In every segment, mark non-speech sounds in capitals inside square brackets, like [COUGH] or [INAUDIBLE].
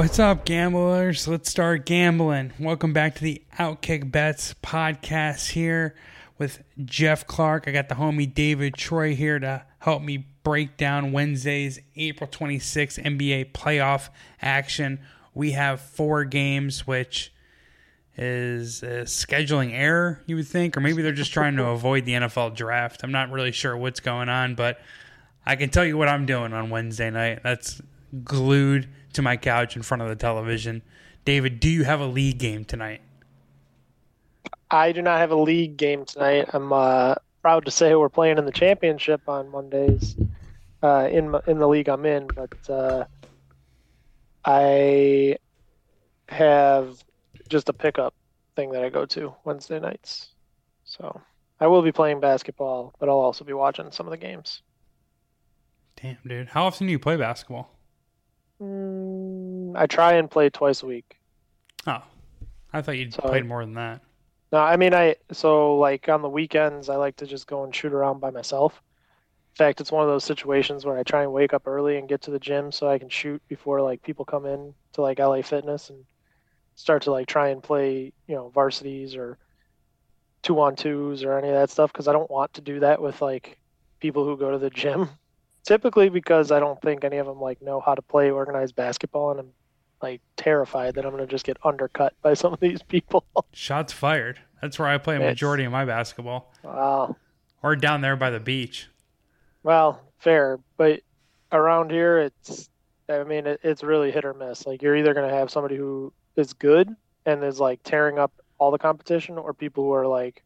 what's up, gamblers? Let's start gambling. Welcome back to the Outkick Bets podcast here with Geoff Clark. I got the homie David Troy here to help me break down Wednesday's April 26th NBA playoff action. We have four games, which is a scheduling error, you would think, or maybe they're just trying to avoid the NFL draft. I'm not really sure what's going on, but I can tell you what I'm doing on Wednesday night. That's glued to my couch in front of the television. David, do you have a league game tonight? I do not have a league game tonight. I'm uh, proud to say we're playing in the championship on Mondays uh, in in the league I'm in, but uh, I have just a pickup thing that I go to Wednesday nights. So I will be playing basketball, but I'll also be watching some of the games. Damn, dude. How often do you play basketball? Mm, I try and play twice a week. Oh, I thought you So- played more than that. No, I mean I so like on the weekends I like to just go and shoot around by myself. In fact, it's one of those situations where I try and wake up early and get to the gym so I can shoot before like people come in to like LA Fitness and start to like try and play, you know, varsities or two on twos or any of that stuff because I don't want to do that with like people who go to the gym. [LAUGHS] Typically because I don't think any of them like know how to play organized basketball and I'm like terrified that I'm going to just get undercut by some of these people. [LAUGHS] Shots fired. That's where I play a It's- majority of my basketball, wow. or down there by the beach. Well, fair, but around here, it's, I mean, it, it's really hit or miss. Like, you're either going to have somebody who is good and is like tearing up all the competition, or people who are like,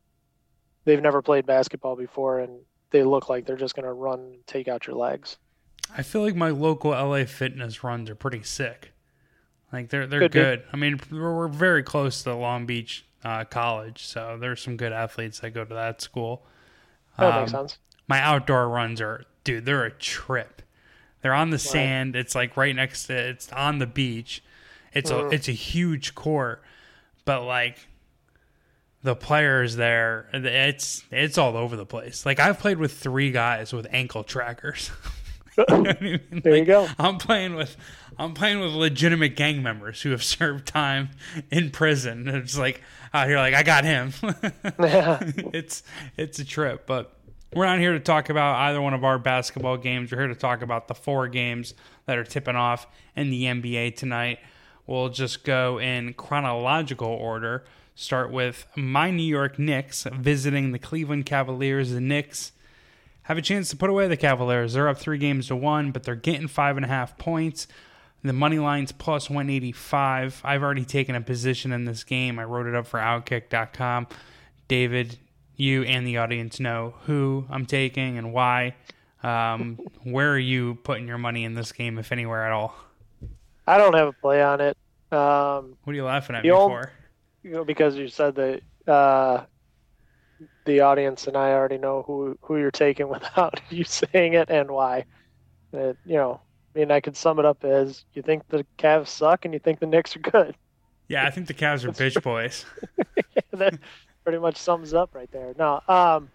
they've never played basketball before and they look like they're just going to run take out your legs. I feel like my local LA fitness runs are pretty sick. Like they're they're Could be. good. I mean, we're, we're very close to Long Beach uh, College, so there's some good athletes that go to that school. That makes Um, sense. My outdoor runs are, dude, they're a trip. They're on the sand. It's like right next to. It's on the beach. It's a it's a huge court, but like the players there, it's it's all over the place. Like I've played with three guys with ankle trackers. You [LAUGHS] know [LAUGHS] I mean? There you Like, go. I'm playing with I'm playing with legitimate gang members who have [LAUGHS] served time in prison. It's like out here, like I got him. Yeah. it's it's a trip, but we're not here to talk about either one of our basketball games. We're here to talk about the four games that are tipping off in the NBA tonight. We'll just go in chronological order. Start with my New York Knicks visiting the Cleveland Cavaliers. The Knicks have a chance to put away the Cavaliers. They're up three games to one, but they're getting five and a half points. The money line's plus 185. I've already taken a position in this game. I wrote it up for Outkick.com. David, you and the audience know who I'm taking and why. Um, where are you putting your money in this game, if anywhere at all? I don't have a play on it. Um, What are you laughing at me old- for? You know, because you said that uh, the audience and I already know who who you're taking [LAUGHS] without you saying it and why. It, you know, I mean, I could sum it up as you think the Cavs suck and you think the Knicks are good. Yeah, I think the Cavs are bitch boys. [LAUGHS] [LAUGHS] that pretty much sums up right there. No, um,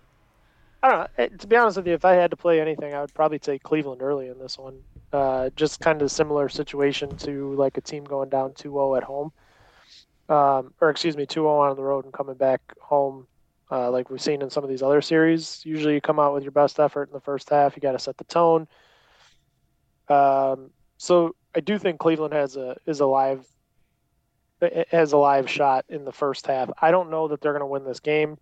I don't know. Eh, To be honest with you, if I had to play anything, I would probably take Cleveland early in this one. Uh, just kind of similar situation to like a team going down 2-0 at home, um, or excuse me, 2-0 on the road and coming back home. Uh, like we've seen in some of these other series, usually you come out with your best effort in the first half. You got to set the tone. Um, so I do think Cleveland has a is a live has a live shot in the first half. I don't know that they're going to win this game.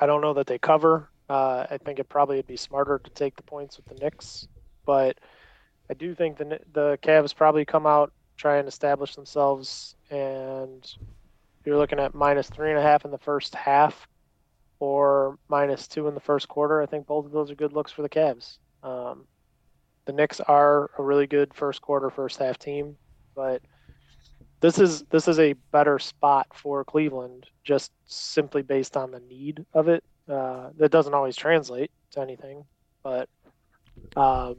I don't know that they cover. Uh, I think it probably would be smarter to take the points with the Knicks, but I do think the the Cavs probably come out try and establish themselves, and you're looking at minus three and a half in the first half, or minus two in the first quarter. I think both of those are good looks for the Cavs. Um, the Knicks are a really good first quarter, first half team, but this is this is a better spot for Cleveland just simply based on the need of it. Uh, that doesn't always translate to anything, but um,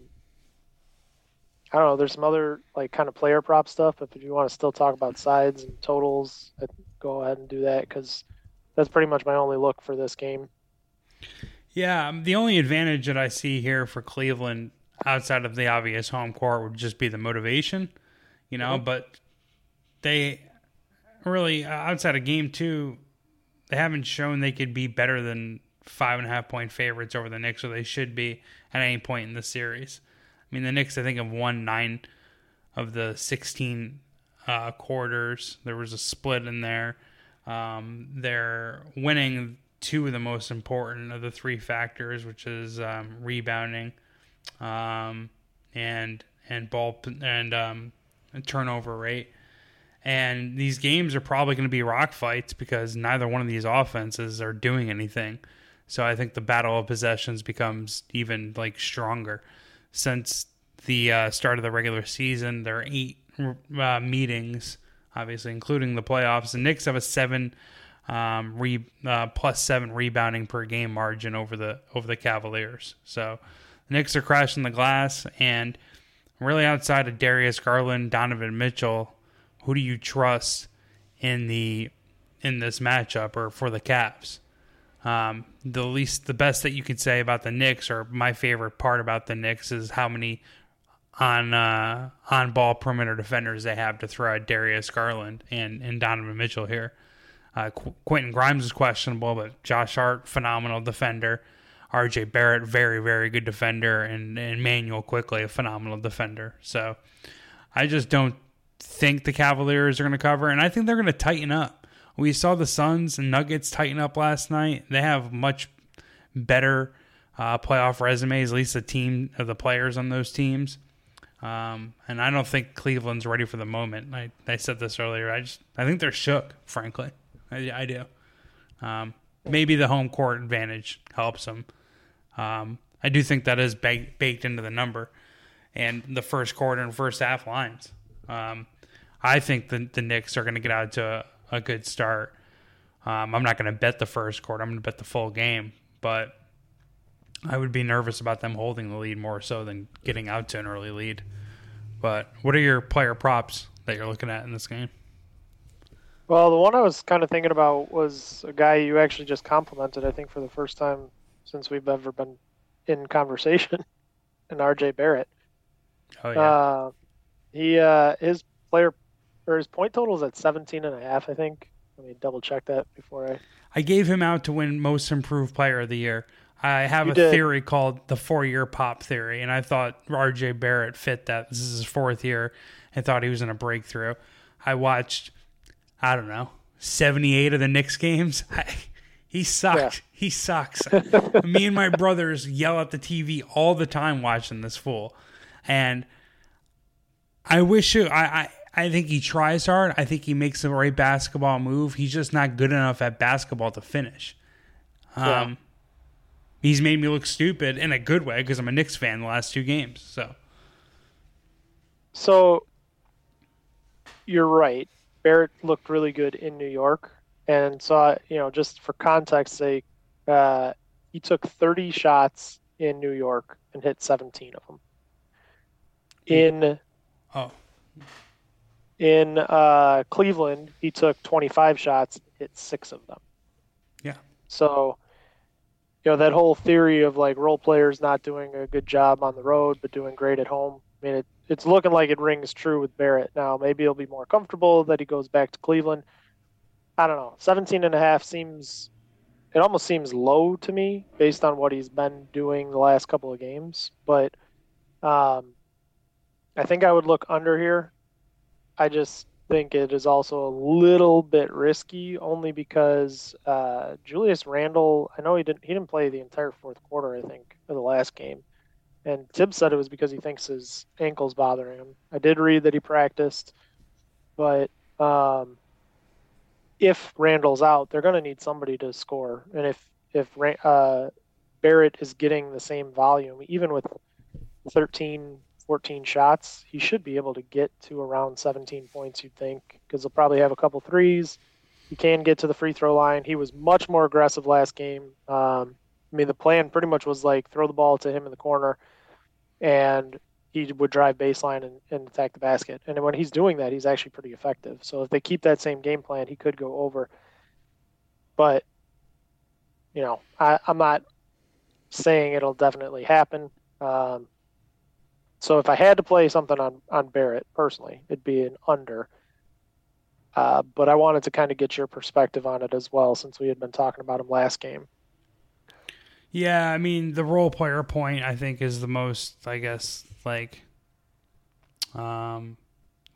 I don't know. There's some other like kind of player prop stuff. If you want to still talk about sides and totals, I'd go ahead and do that because that's pretty much my only look for this game. Yeah, um, the only advantage that I see here for Cleveland outside of the obvious home court would just be the motivation. you know, mm-hmm. but they really outside of game two, they haven't shown they could be better than five and a half point favorites over the Knicks, or they should be at any point in the series. I mean, the Knicks, I think, have won nine of the 16 uh, quarters. There was a split in there. Um, they're winning two of the most important of the three factors, which is um, rebounding um, and and ball and um, turnover rate. And these games are probably going to be rock fights because neither one of these offenses are doing anything. So I think the battle of possessions becomes even like stronger. Since the uh, start of the regular season, there are eight uh, meetings, obviously including the playoffs. The Knicks have a seven um, re, uh, plus seven rebounding per game margin over the over the Cavaliers. So the Knicks are crashing the glass, and really outside of Darius Garland, Donovan Mitchell, who do you trust in the in this matchup or for the Cavs? Um, the least, the best that you could say about the Knicks, or my favorite part about the Knicks, is how many on uh, on ball perimeter defenders they have to throw at Darius Garland and, and Donovan Mitchell here. Uh, Qu- Quentin Grimes is questionable, but Josh Hart, phenomenal defender. RJ Barrett, very, very good defender. And, and Immanuel Quickley, a phenomenal defender. So I just don't think the Cavaliers are going to cover. And I think they're going to tighten up. We saw the Suns and Nuggets tighten up last night. They have much better uh, playoff resumes, at least the team of the players on those teams. Um, and I don't think Cleveland's ready for the moment. I, I said this earlier. I just I think they're shook, frankly. I, I do. Um, maybe the home court advantage helps them. Um, I do think that is baked, baked into the number and the first quarter and first half lines. Um, I think the, the Knicks are going to get out to a, good start. Um, I'm not going to bet the first quarter. I'm going to bet the full game, but I would be nervous about them holding the lead more so than getting out to an early lead. But what are your player props that you're looking at in this game? Well, the one I was kind of thinking about was a guy you actually just complimented, I think, for the first time since we've ever been in conversation, [LAUGHS] and RJ Barrett. Oh yeah. Uh, he uh, his player or his point total is at 17 and a half, I think. Let me double check that before I. I gave him out to win Most Improved Player of the Year. I have you a did. theory called the four-year pop theory, and I thought R.J. Barrett fit that. This is his fourth year. I thought he was in a breakthrough. I watched, I don't know, 78 of the Knicks games. [LAUGHS] I, he sucked. Yeah. He sucks. [LAUGHS] Me and my brothers yell at the TV all the time watching this fool, and I wish you, I, I I think he tries hard. I think he makes the right basketball move. He's just not good enough at basketball to finish. Um, yeah. He's made me look stupid in a good way because I'm a Knicks fan the last two games. So, so you're right. Barrett looked really good in New York, and so you know, just for context sake, uh, he took 30 shots in New York and hit 17 of them. In oh, in uh, Cleveland, he took 25 shots, hit six of them. Yeah. So, you know, that whole theory of like role players not doing a good job on the road but doing great at home. I mean, it, it's looking like it rings true with Barrett. Now, maybe he'll be more comfortable that he goes back to Cleveland. I don't know. 17 and a half seems it almost seems low to me based on what he's been doing the last couple of games, but um, I think I would look under here I just think it is also a little bit risky, only because uh, Julius Randle. I know he didn't he didn't play the entire fourth quarter. I think of the last game, and Thibs said it was because he thinks his ankle's bothering him. I did read that he practiced, but um, if Randle's out, they're going to need somebody to score, and if if uh, Barrett is getting the same volume, even with 13 14 shots, he should be able to get to around 17 points, you'd think, because he'll probably have a couple threes. He can get to the free throw line. He was much more aggressive last game. Um, I mean, the plan pretty much was like throw the ball to him in the corner, and he would drive baseline and, and attack the basket. And when he's doing that, he's actually pretty effective. So if they keep that same game plan, he could go over. But, you know, I, I'm not saying it'll definitely happen. Um, So if I had to play something on on Barrett personally, it'd be an under. Uh, but I wanted to kind of get your perspective on it as well, since we had been talking about him last game. Yeah, I mean the role player point I think is the most, I guess, like um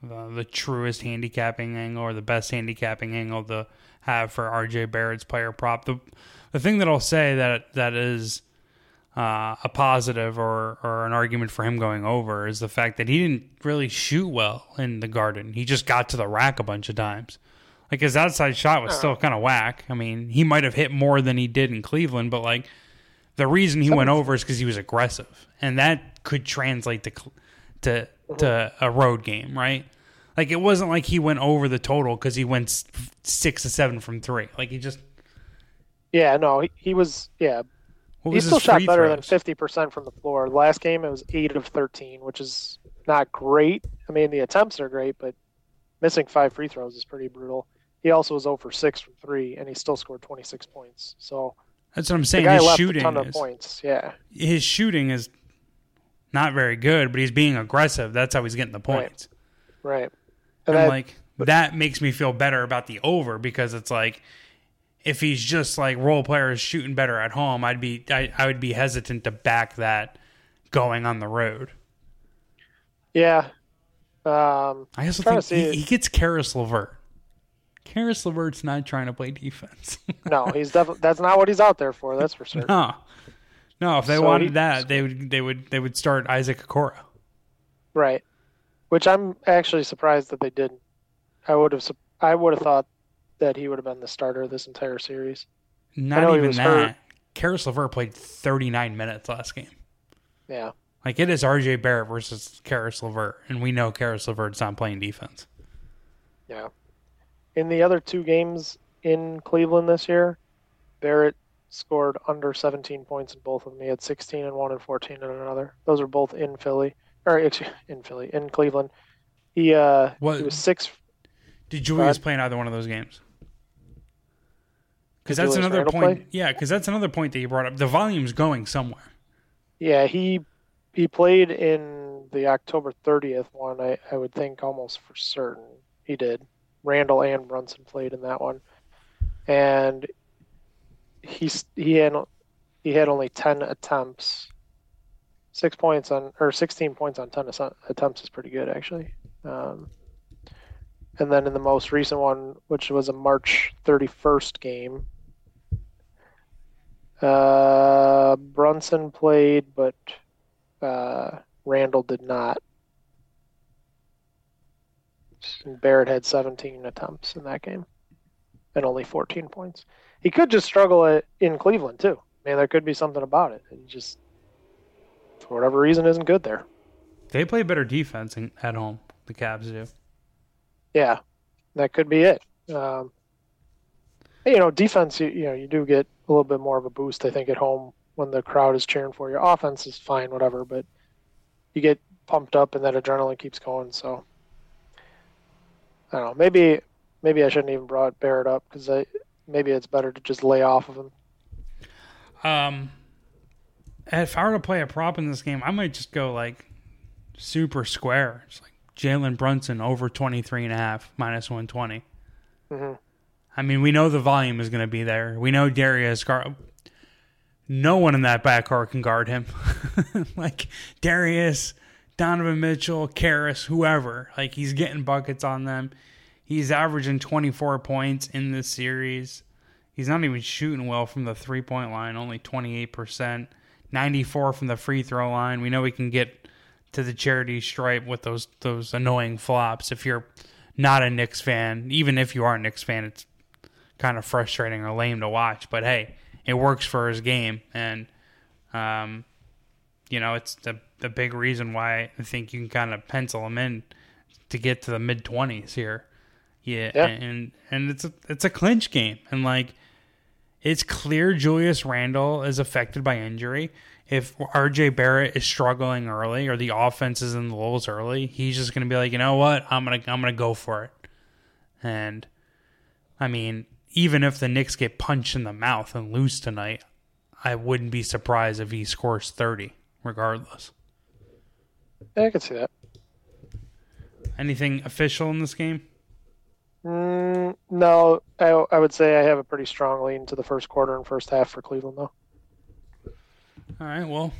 the, the truest handicapping angle or the best handicapping angle to have for RJ Barrett's player prop. The the thing that I'll say that that is uh, a positive or or an argument for him going over is the fact that he didn't really shoot well in the Garden. He just got to the rack a bunch of times. Like his outside shot was still kind of whack. I mean, he might have hit more than he did in Cleveland, but like the reason he went over is because he was aggressive, and that could translate to to to a road game, right? Like it wasn't like he went over the total because he went six to seven from three. Like he just Yeah, no, he, he was. Yeah, he still shot better than fifty percent from the floor. Last game it was eight of thirteen, which is not great. I mean, the attempts are great, but missing five free throws is pretty brutal. He also was 0 for six from three, and he still scored twenty six points. So That's what I'm saying. His shooting a ton of is points. Yeah, his shooting is not very good, but he's being aggressive. That's how he's getting the points. right. And And that, like that makes me feel better about the over because it's like if he's just like role players shooting better at home, I'd be I, I would be hesitant to back that going on the road. yeah. Um, I also think he, he gets Caris LeVert. Caris LeVert's not trying to play defense. [LAUGHS] no, he's definitely that's not what he's out there for. That's for sure. no, no. If they So wanted he- that, they would they would they would start Isaac Okoro. Right. Which I'm actually surprised that they didn't. I would have. I would have thought that he would have been the starter this entire series. Not even that. hurt. Caris LeVert played 39 minutes last game. Yeah. Like it is RJ Barrett versus Caris LeVert, and we know Caris LeVert's not playing defense. Yeah. In the other two games in Cleveland this year, Barrett scored under 17 points in both of them. He had 16 in one and 14 in another. Those are both in Philly, or excuse, in Philly, in Cleveland. He uh, What- he was six. Did Julius Bad. play in either one of those games? Because that's another point. play? Yeah, because that's another point that you brought up. The volume's going somewhere. Yeah, he he played in the October 30th one. I I would think almost for certain he did. Randle and Brunson played in that one, and he's he had he had only 10 attempts. Six points on or 16 points on 10 attempts is pretty good actually. Um, and then in the most recent one, which was a March 31st game, uh, Brunson played, but uh, Randle did not. Barrett had 17 attempts in that game and only 14 points. He could just struggle at, in Cleveland too. I mean, there could be something about it. He just, for whatever reason, isn't good there. They play better defense in, at home. The Cavs do. Yeah, that could be it. Um, you know, defense, you, you know, you do get a little bit more of a boost, I think, at home when the crowd is cheering for you. Offense is fine, whatever, but you get pumped up and that adrenaline keeps going. So I don't know. Maybe maybe I shouldn't even brought Barrett up because I maybe it's better to just lay off of him. Um, if I were to play a prop in this game, I might just go like super square. It's like Jalen Brunson over 23 and a half minus 120. hmm I mean, we know the volume is going to be there. We know Darius Gar. No one in that backcourt can guard him. [LAUGHS] like Darius, Donovan Mitchell, Caris, whoever. Like he's getting buckets on them. He's averaging 24 points in this series. He's not even shooting well from the three point line, only 28%. 94 from the free throw line. We know we can get to the charity stripe with those those annoying flops. If you're not a Knicks fan, even if you are a Knicks fan, it's kind of frustrating or lame to watch. But hey, it works for his game, and um, you know it's the the big reason why I think you can kind of pencil him in to get to the mid twenties here. Yeah, Yeah. and and it's a it's a clinch game, and like it's clear Julius Randle is affected by injury. If RJ Barrett is struggling early or the offense is in the lulls early, he's just going to be like, you know what, I'm gonna I'm gonna go for it. And I mean, even if the Knicks get punched in the mouth and lose tonight, I wouldn't be surprised if he scores 30, regardless. Yeah, I can see that. Anything official in this game? Mm, no, I, I would say I have a pretty strong lean to the first quarter and first half for Cleveland, though. All right, well,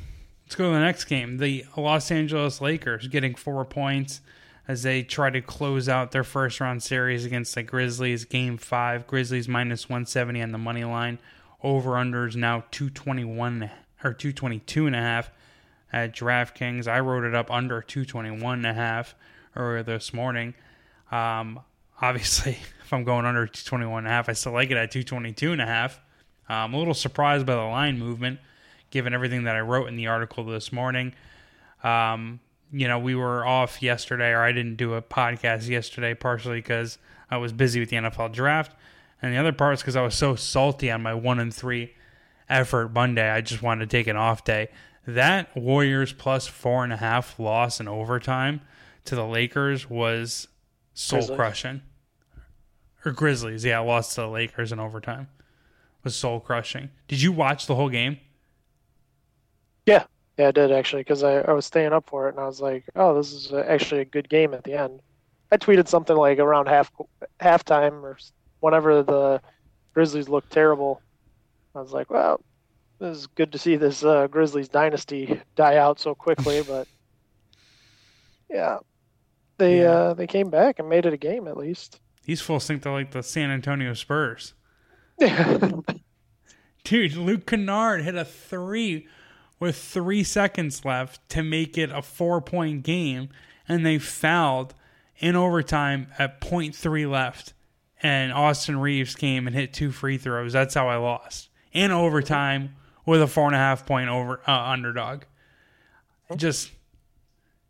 let's go to the next game. The Los Angeles Lakers getting four points as they try to close out their first round series against the Grizzlies. Game five, Grizzlies minus 170 on the money line. Over under is now 221 or 222 and a half at DraftKings. I wrote it up under 221 and a half earlier this morning. Um, obviously, [LAUGHS] if I'm going under 221 and a half, I still like it at 222 and a half. Uh, I'm a little surprised by the line movement, given everything that I wrote in the article this morning. Um, you know, we were off yesterday, or I didn't do a podcast yesterday, partially because I was busy with the NFL draft, and the other part is because I was so salty on my one and three effort Monday. I just wanted to take an off day. That Warriors plus four and a half loss in overtime to the Lakers was soul crushing. Or Grizzlies, yeah, lost to the Lakers in overtime. Was soul crushing. Did you watch the whole game? Yeah, yeah, I did actually because I, I was staying up for it and I was like, oh, this is actually a good game at the end. I tweeted something like around half halftime or whenever the Grizzlies looked terrible. I was like, well, this is good to see this uh, Grizzlies dynasty die out so quickly, [LAUGHS] but yeah, they yeah. Uh, they came back and made it a game at least. He's full sync to like the San Antonio Spurs. [LAUGHS] Dude, Luke Kennard hit a three with three seconds left to make it a four point game, and they fouled in overtime at point three left. And Austin Reaves came and hit two free throws. That's how I lost. In overtime with a four and a half point over uh, underdog. Just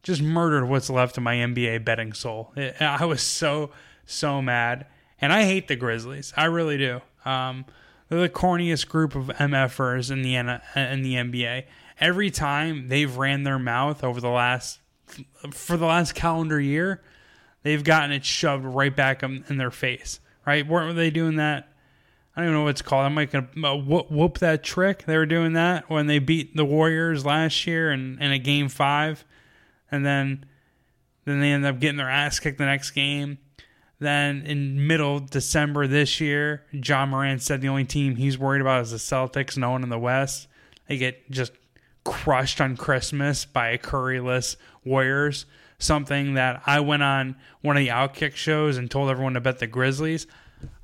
just murdered what's left of my NBA betting soul. It, I was so so mad, and I hate the Grizzlies. I really do. Um, they're the corniest group of MFers in the in the NBA. Every time they've ran their mouth over the last for the last calendar year, they've gotten it shoved right back in their face. Right? Weren't they doing that? I don't even know what it's called. I'm like gonna uh, whoop, whoop that trick. They were doing that when they beat the Warriors last year in, in a game five, and then then they end up getting their ass kicked the next game. Then in middle December this year, Ja Morant said the only team he's worried about is the Celtics, no one in the West. They get just crushed on Christmas by a Curryless Warriors. Something that I went on one of the Outkick shows and told everyone to bet the Grizzlies.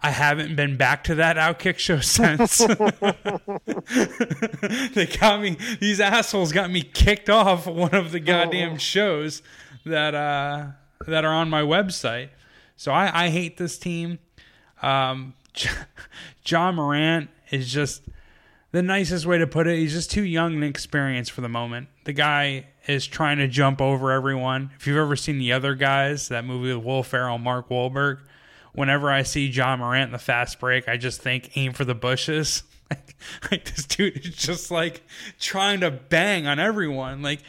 I haven't been back to that Outkick show [LAUGHS] since. [LAUGHS] they got me; these assholes got me kicked off one of the goddamn shows that uh, that are on my website. So I, I hate this team. Um, [LAUGHS] Ja Morant is just the nicest way to put it. He's just too young and experienced for the moment. The guy is trying to jump over everyone. If you've ever seen the other guys, that movie with Will Ferrell, Mark Wahlberg, whenever I see Ja Morant in the fast break, I just think aim for the bushes. [LAUGHS] Like, like this dude is just like trying to bang on everyone. Like,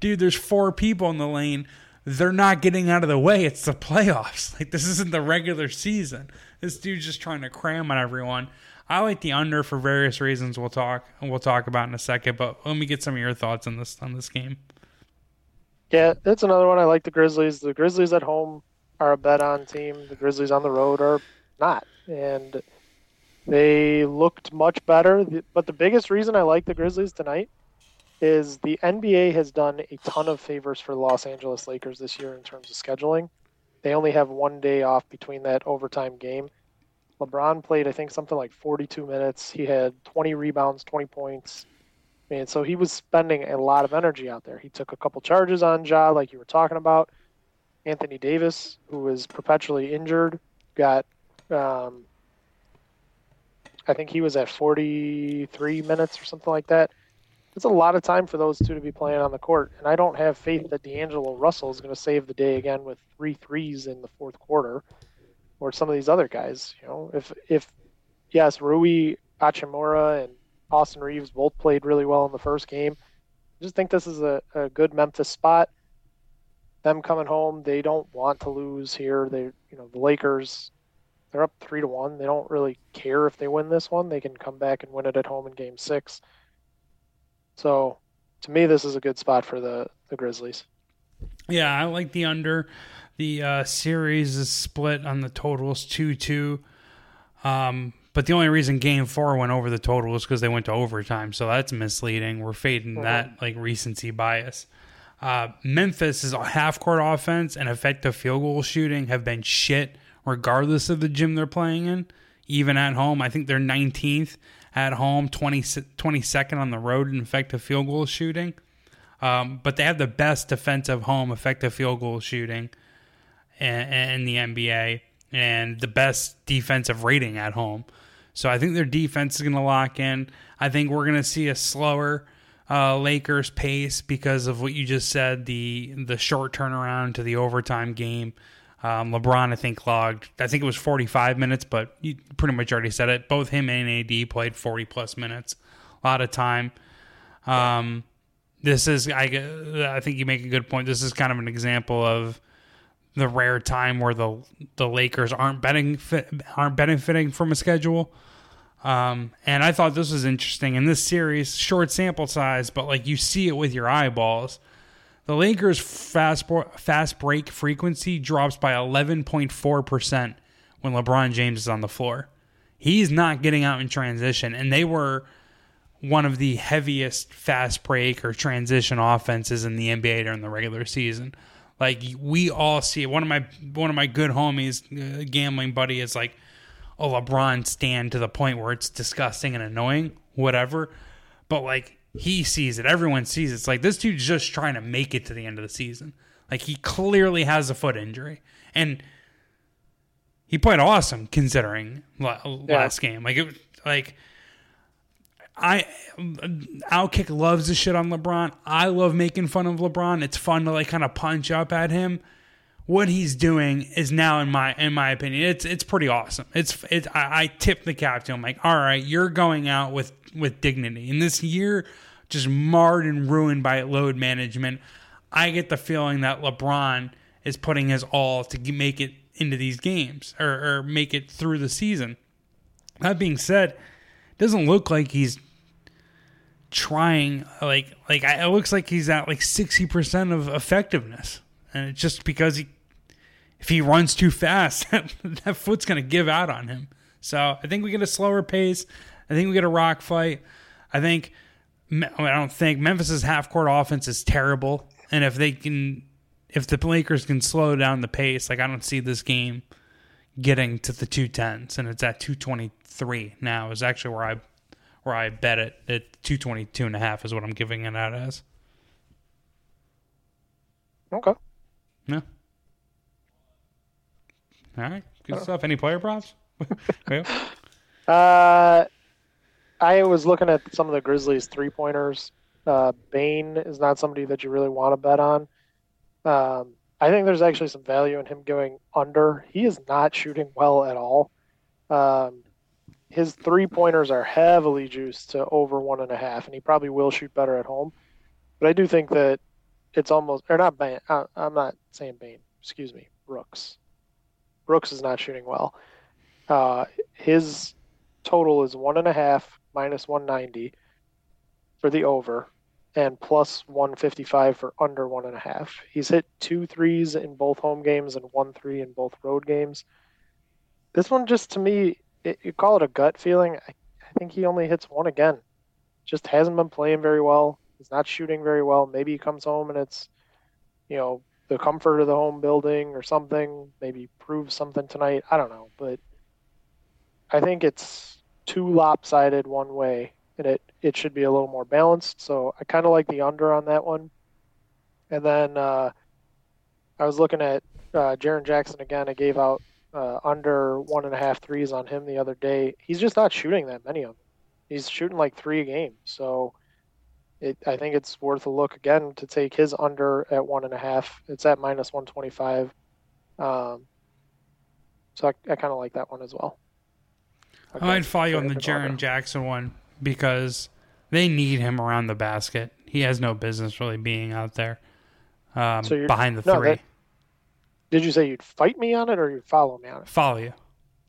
dude, there's four people in the lane they're not getting out of the way. It's the playoffs. [LAUGHS] Like this isn't the regular season. This dude's just trying to cram on everyone. I like the under for various reasons. We'll talk and we'll talk about in a second. But let me get some of your thoughts on this on this game. Yeah, that's another one. I like the Grizzlies. The Grizzlies at home are a bet on team. The Grizzlies on the road are not, and they looked much better. But the biggest reason I like the Grizzlies tonight is the NBA has done a ton of favors for Los Angeles Lakers this year in terms of scheduling. They only have one day off between that overtime game. LeBron played, I think, something like 42 minutes. He had 20 rebounds, 20 points. And so he was spending a lot of energy out there. He took a couple charges on Ja, like you were talking about. Anthony Davis, who was perpetually injured, got, um, I think he was at 43 minutes or something like that it's a lot of time for those two to be playing on the court. And I don't have faith that D'Angelo Russell is going to save the day again with three threes in the fourth quarter, or some of these other guys. You know, if if yes, Rui Hachimura and Austin Reaves both played really well in the first game. I just think this is a, a good Memphis spot. Them coming home, they don't want to lose here. They, you know, the Lakers, they're up three to one. They don't really care if they win this one. They can come back and win it at home in Game Six. So to me, this is a good spot for the, the Grizzlies. Yeah, I like the under. The uh, series is split on the totals 2 2. Um, but the only reason game four went over the total is because they went to overtime. So that's misleading. We're fading mm-hmm. that like recency bias. Uh, Memphis is a half court offense and effective field goal shooting have been shit regardless of the gym they're playing in, even at home. I think they're 19th at home, 20, 22nd on the road in effective field goal shooting. Um, but they have the best defensive home effective field goal shooting in, the NBA and the best defensive rating at home. So I think their defense is going to lock in. I think we're going to see a slower uh, Lakers pace because of what you just said the the short turnaround to the overtime game. Um, LeBron, I think, logged, I think it was 45 minutes, but you pretty much already said it. Both him and AD played 40 plus minutes, a lot of time. Um, this is, I, I think you make a good point. This is kind of an example of the rare time where the the Lakers aren't betting aren't benefiting from a schedule. Um, and I thought this was interesting in this series, short sample size, but like you see it with your eyeballs. The Lakers' fast fast break frequency drops by 11.4% when LeBron James is on the floor. He's not getting out in transition, and they were one of the heaviest fast break or transition offenses in the NBA during the regular season. Like we all see it. One of my one of my good homies, uh, gambling buddy, is like a LeBron stand to the point where it's disgusting and annoying, whatever. But like he sees it, everyone sees it. It's like this dude's just trying to make it to the end of the season. Like he clearly has a foot injury, and he played awesome considering last yeah. game. Like it, like I Outkick loves the shit on LeBron. I love making fun of LeBron. It's fun to like kind of punch up at him. What he's doing is now, in my in my opinion, it's it's pretty awesome. It's it's I, I tip the cap to him like, all right, you're going out with with dignity. And this year, just marred and ruined by load management. I get the feeling that LeBron is putting his all to make it into these games or, or make it through the season. That being said doesn't look like he's trying like like it looks like he's at like 60% of effectiveness. And it's just because he if he runs too fast [LAUGHS] that foot's going to give out on him. So i think we get a slower pace. I think we get a rock fight. I think i don't think memphis's half court offense is terrible. And if they can if the lakers can slow down the pace like i don't see this game getting to the 210s and it's at 223 now is actually where I where I bet it at 222 and a half is what I'm giving it out as. Okay. Yeah. All right. Good stuff. Any player props? [LAUGHS] uh, I was looking at some of the Grizzlies three pointers. Uh, Bane is not somebody that you really want to bet on. Um, I think there's actually some value in him going under. He is not shooting well at all. Um, his three pointers are heavily juiced to over one and a half, and he probably will shoot better at home. But I do think that it's almost or not Bane. Uh, I'm not saying Bane. Excuse me, Brooks. Brooks is not shooting well. Uh, his total is one and a half minus 190 for the over, and plus 155 for under one and a half. He's hit two threes in both home games and one three in both road games. This one just to me it, you call it a gut feeling. I, I think he only hits one again. Just hasn't been playing very well. He's not shooting very well. Maybe he comes home and it's, you know, the comfort of the home building or something. Maybe proves something tonight. I don't know, but I think it's too lopsided one way, and it it should be a little more balanced. So I kind of like the under on that one. And then uh, I was looking at uh, Jaren Jackson again. I gave out uh, under one and a half threes on him the other day. He's just not shooting that many of them. He's shooting like three a game. So it, I think it's worth a look again to take his under at one and a half. It's at minus 125. Um, so I, I kind of like that one as well. I might follow you on the Jaren Jackson one because they need him around the basket. He has no business really being out there um, so behind the no, three. That, did you say you'd fight me on it or you'd follow me on it? Follow you.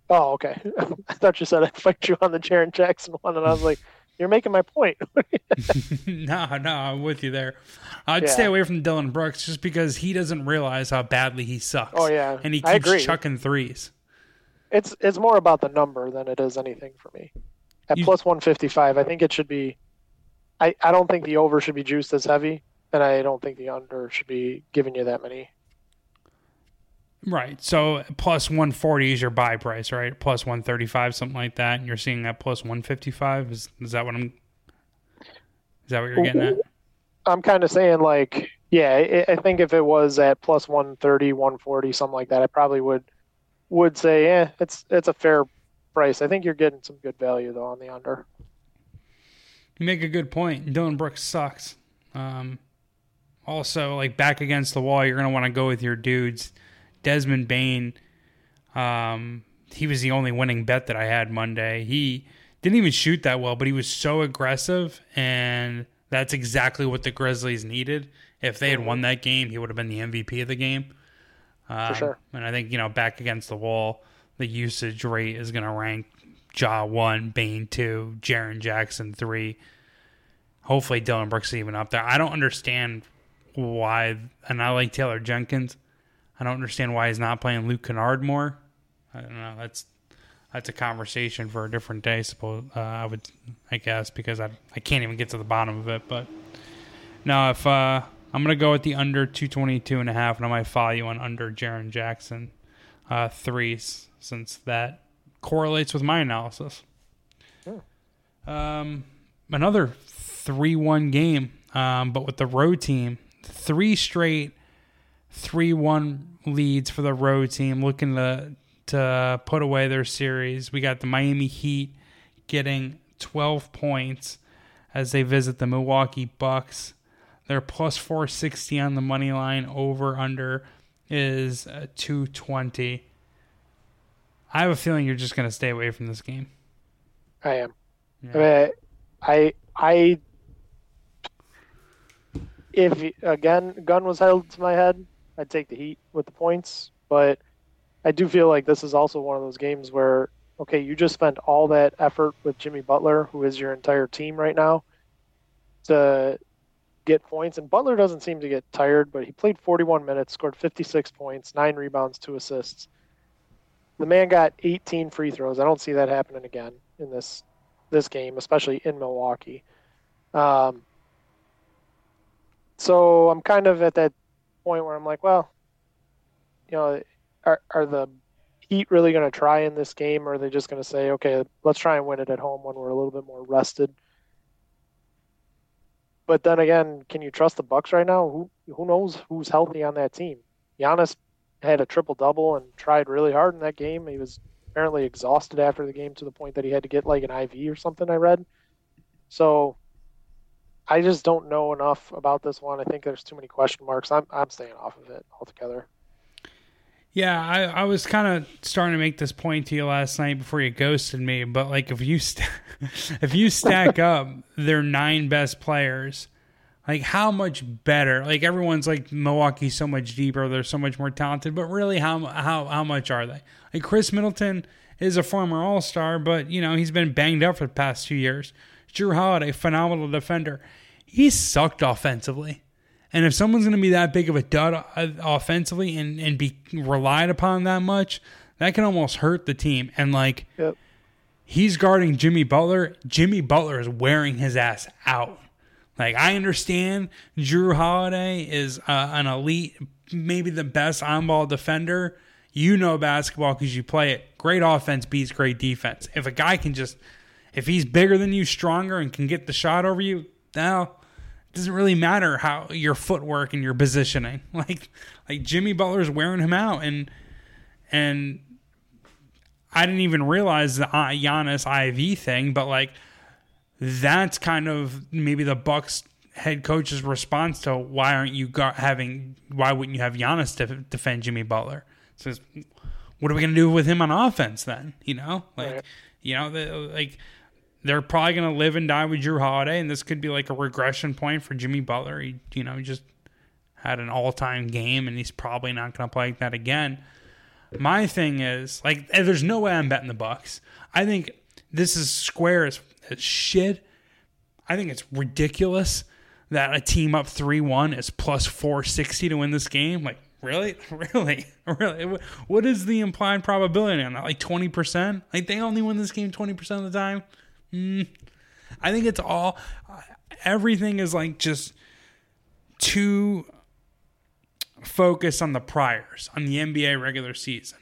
Oh, okay. [LAUGHS] I thought you said I'd fight you on the Jaren Jackson one, and I was like, [LAUGHS] You're making my point. [LAUGHS] no, no, I'm with you there. I'd Yeah. stay away from Dillon Brooks just because he doesn't realize how badly he sucks. Oh, yeah. and he keeps chucking threes. it's it's more about the number than it is anything for me. At You- plus 155, I think it should be. I, I don't think the over should be juiced as heavy, and I don't think the under should be giving you that many. Right. So plus 140 is your buy price, right? Plus 135, something like that. And you're seeing that plus 155. Is is that what I'm? Is that what you're getting at? I'm kind of saying like, yeah, I, I think if it was at plus 130, 140, something like that, I probably would would say, yeah, it's it's a fair price. I think you're getting some good value though on the under. You make a good point. Dillon Brooks sucks. Um, also, like back against the wall, you're gonna want to go with your dudes. Desmond Bane, um, he was the only winning bet that I had Monday. He didn't even shoot that well, but he was so aggressive, and that's exactly what the Grizzlies needed. If they had won that game, he would have been the MVP of the game. Um, sure. And I think you know, back against the wall, the usage rate is going to rank Ja one, Bane two, Jaren Jackson three. Hopefully, Dillon Brooks is even up there. I don't understand why, and I like Taylor Jenkins. I don't understand why he's not playing Luke Kennard more. I don't know. That's that's a conversation for a different day. Suppose uh, I would, I guess, because I I can't even get to the bottom of it. But no, if uh, I'm gonna go with the under 222 and a half, and I might follow you on under Jaren Jackson uh, threes, since that correlates with my analysis. Um, another three-one game, um, but with the road team, three straight three-one leads for the road team, looking to to put away their series. We got the Miami Heat getting 12 points as they visit the Milwaukee Bucks. They're plus 460 on the money line. Over under is uh, 220. I have a feeling you're just going to stay away from this game. I am. Yeah. I I I if again gun was held to my head, I'd take the Heat with the points. But I do feel like this is also one of those games where okay, you just spent all that effort with Jimmy Butler, who is your entire team right now, to get points. And Butler doesn't seem to get tired, but he played 41 minutes, scored 56 points, nine rebounds, two assists. The man got 18 free throws. I don't see that happening again in this this game, especially in Milwaukee. Um, so I'm kind of at that point where I'm like, well, you know, are are the Heat really going to try in this game, or are they just going to say, okay, let's try and win it at home when we're a little bit more rested? But then again, can you trust the Bucks right now? Who who knows who's healthy on that team? Giannis had a triple double and tried really hard in that game. He was apparently exhausted after the game to the point that he had to get like an IV or something. I read. So I just don't know enough about this one. I think there's too many question marks. I'm I'm staying off of it altogether. Yeah, I, I was kind of starting to make this point to you last night before you ghosted me. But like, if you st- [LAUGHS] if you stack up their nine best players, like how much better? Like everyone's like Milwaukee's so much deeper, they're so much more talented. But really, how how how much are they? Like Khris Middleton is a former All Star, but you know he's been banged up for the past two years. Jrue Holiday, phenomenal defender. he sucked offensively. And if someone's going to be that big of a dud uh, offensively and, and be relied upon that much, that can almost hurt the team. And like, Yep. he's guarding Jimmy Butler. Jimmy Butler is wearing his ass out. Like, I understand Jrue Holiday is uh, an elite, maybe the best on ball defender. You know basketball because you play it. Great offense beats great defense. If a guy can just, if he's bigger than you, stronger, and can get the shot over you, now doesn't really matter how your footwork and your positioning. [LAUGHS] Like like Jimmy Butler's wearing him out, and and I didn't even realize the uh, Giannis IV thing, but like that's kind of maybe the Bucks head coach's response to why aren't you got having why wouldn't you have Giannis to defend Jimmy Butler? Says, what are we gonna do with him on offense then? You know, like Right. you know, the, like they're probably going to live and die with Jrue Holiday, and this could be like a regression point for Jimmy Butler. He, you know, he just had an all-time game, and he's probably not going to play like that again. My thing is, like, there's no way I'm betting the Bucks. I think this is square as, shit, I think it's ridiculous that a team up 3 1 is plus 460 to win this game. Like, really? [LAUGHS] Really? Really? What is the implied probability on that? Like 20%? Like, they only win this game 20% of the time? Mm. I think it's all, everything is like just too focused on the priors, on the NBA regular season.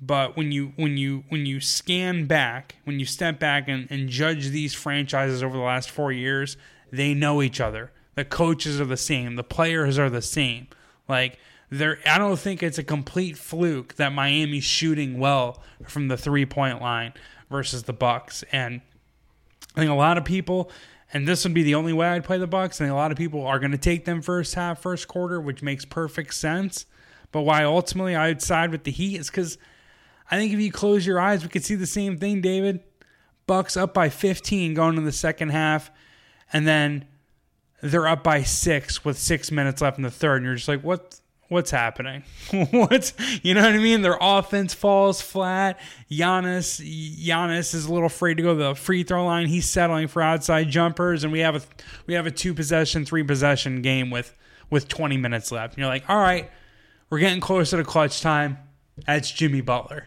But when you when you when you scan back, when you step back and, and judge these franchises over the last four years, they know each other. The coaches are the same. The players are the same. Like there, I don't think it's a complete fluke that Miami's shooting well from the three point line versus the Bucks. And I think a lot of people, and this would be the only way I'd play the Bucks. And a lot of people are going to take them first half, first quarter, which makes perfect sense. But why ultimately I'd side with the Heat is because I think if you close your eyes, we could see the same thing, David. Bucks up by 15 going into the second half, and then they're up by six with six minutes left in the third, and you're just like, what? What's happening? [LAUGHS] what's you know what I mean? Their offense falls flat. Giannis, Giannis is a little afraid to go to the free throw line. He's settling for outside jumpers, and we have a we have a two possession, three possession game with with 20 minutes left. And you're like, all right, we're getting closer to clutch time. That's Jimmy Butler.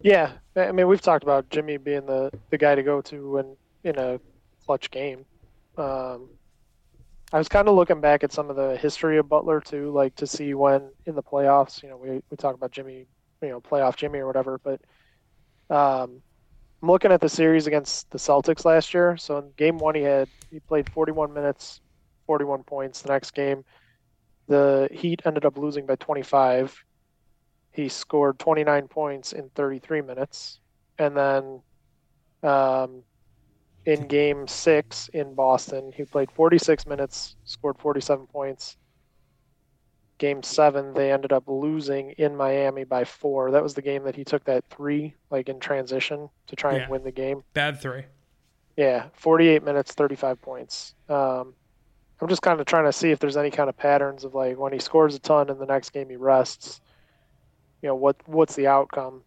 Yeah, I mean we've talked about Jimmy being the, the guy to go to when in a clutch game. Um, I was kind of looking back at some of the history of Butler too, like to see when in the playoffs. You know, we we talk about Jimmy, you know, playoff Jimmy or whatever, but um, I'm looking at the series against the Celtics last year. So in game one, he had he played 41 minutes, 41 points. The next game, the Heat ended up losing by 25 he scored 29 points in 33 minutes. And then um, in game six in Boston, he played 46 minutes, scored 47 points. Game seven, they ended up losing in Miami by four. That was the game that he took that three, like in transition, to try yeah. and win the game. Bad three. Yeah, 48 minutes, 35 points. Um, I'm just kind of trying to see if there's any kind of patterns of like when he scores a ton in the next game he rests you know what what's the outcome?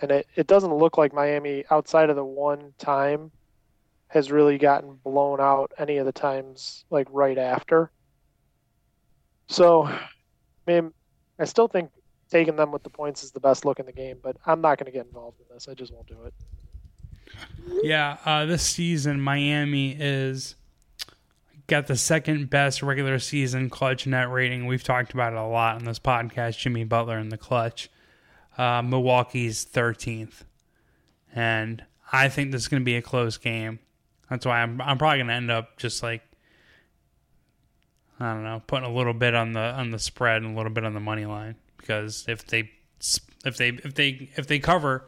And it, it doesn't look like miami outside of the one time has really gotten blown out any of the times like right after. So i mean i still think taking them with the points is the best look in the game but i'm not going to get involved in this. I just won't do it. Yeah uh, this season miami is got the second best regular season clutch net rating. We've talked about it a lot on this podcast. Jimmy Butler in the clutch. Uh, Milwaukee's 13th. And I think this is going to be a close game. That's why I'm I'm probably going to end up just like I don't know, putting a little bit on the on the spread and a little bit on the money line because if they if they if they if they cover,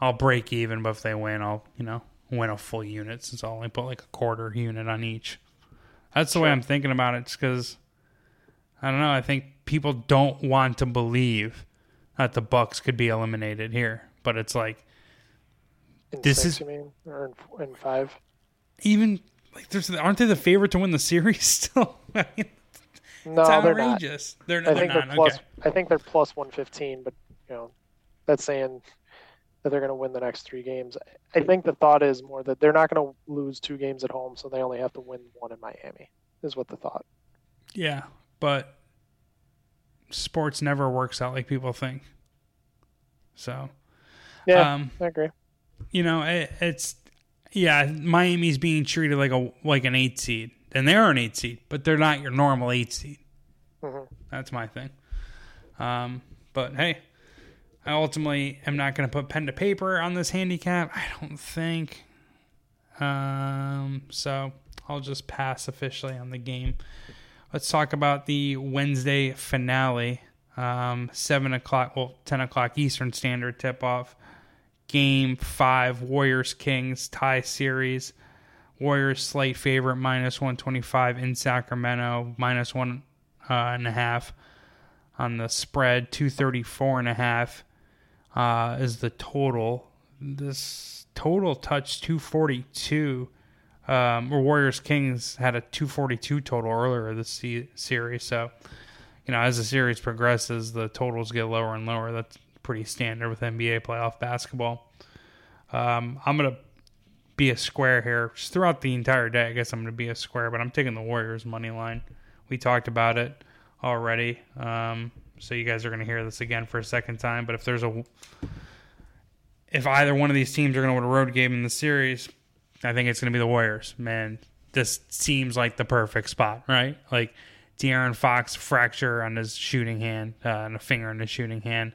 I'll break even. But if they win, I'll you know win a full unit since I'll only put like a quarter unit on each. That's the sure. way I'm thinking about it. Because I don't know. I think people don't want to believe that the Bucks could be eliminated here, but it's like in this six, is you mean, or in, in, five. Even like, there's aren't they the favorite to win the series [LAUGHS] still? [LAUGHS] I mean, no, they're not. They're, I think they're, they're plus. Okay. I think they're plus one fifteen, but you know, that's saying that they're going to win the next three games. I think the thought is more that they're not going to lose two games at home, so they only have to win one in Miami. Is what the thought. Yeah, but sports never works out like people think. So, yeah, um, I agree. You know, it, it's yeah, Miami's being treated like a like an eight seed, and they are an eight seed, but they're not your normal eight seed. Mm-hmm. That's my thing. Um, but hey, I ultimately am not going to put pen to paper on this handicap. I don't think. Um, so I'll just pass officially on the game. Let's talk about the Wednesday finale. Um, seven o'clock, well, ten o'clock Eastern Standard tip off. game five, Warriors Kings tie series. Warriors slight favorite minus 125 in Sacramento, minus one uh, and a half on the spread. 234 and a half uh, is the total. This total touched 242. Um, Warriors Kings had a 242 total earlier this se- series. So, you know, as the series progresses, the totals get lower and lower. That's pretty standard with NBA playoff basketball. Um, I'm going to be a square here just throughout the entire day. I guess I'm going to be a square, but I'm taking the Warriors money line. We talked about it already. Um, so you guys are going to hear this again for a second time. But if there's a, if either one of these teams are going to win a road game in the series, I think it's going to be the Warriors. Man, this seems like the perfect spot, right? Like De'Aaron Fox fracture on his shooting hand uh, and a finger in his shooting hand.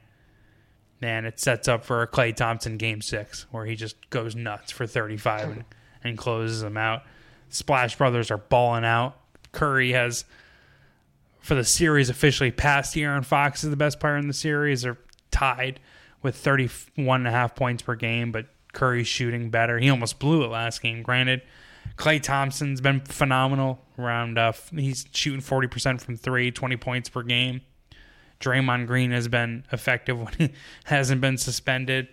Man, it sets up for a Klay Thompson game six where he just goes nuts for 35 and, and closes them out. Splash Brothers are balling out. Curry has for the series officially passed De'Aaron Fox as the best player in the series. They're tied with 31 and a half points per game, but Curry's shooting better. He almost blew it last game, granted. Klay Thompson's been phenomenal around uh, he's shooting 40% from 3, 20 points per game. Draymond Green has been effective when he [LAUGHS] hasn't been suspended.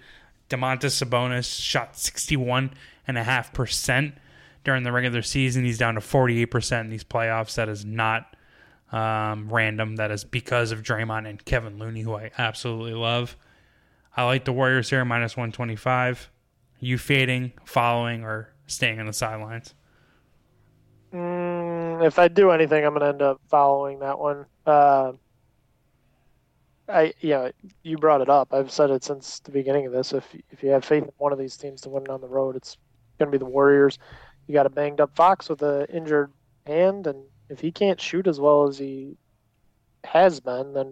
Domantas Sabonis shot 61.5% during the regular season. He's down to 48% in these playoffs. That is not um, random. That is because of Draymond and Kevin Looney, who I absolutely love. I like the Warriors here, minus 125. You fading, following, or staying on the sidelines? Mm, if I do anything, I'm going to end up following that one. Uh, I yeah, you brought it up. I've said it since the beginning of this. If if you have faith in one of these teams to win on the road, it's going to be the Warriors. You got a banged up Fox with an injured hand, and if he can't shoot as well as he has been, then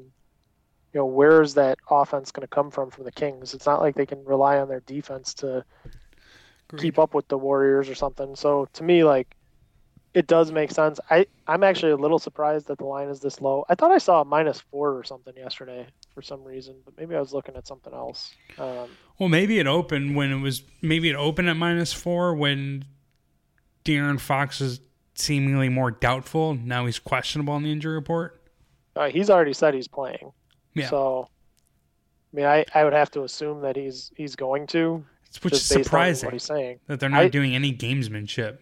you know where's that offense going to come from from the Kings? It's not like they can rely on their defense to Agreed. keep up with the Warriors or something. So to me, like it does make sense. I I'm actually a little surprised that the line is this low. I thought I saw a minus four or something yesterday for some reason, but maybe I was looking at something else. Um, well, maybe it opened when it was maybe it opened at minus four when De'Aaron Fox is seemingly more doubtful. Now he's questionable on the injury report. Uh, he's already said he's playing. Yeah. So, I mean, I, I would have to assume that he's he's going to. Which is surprising. What he's saying that they're not I, doing any gamesmanship.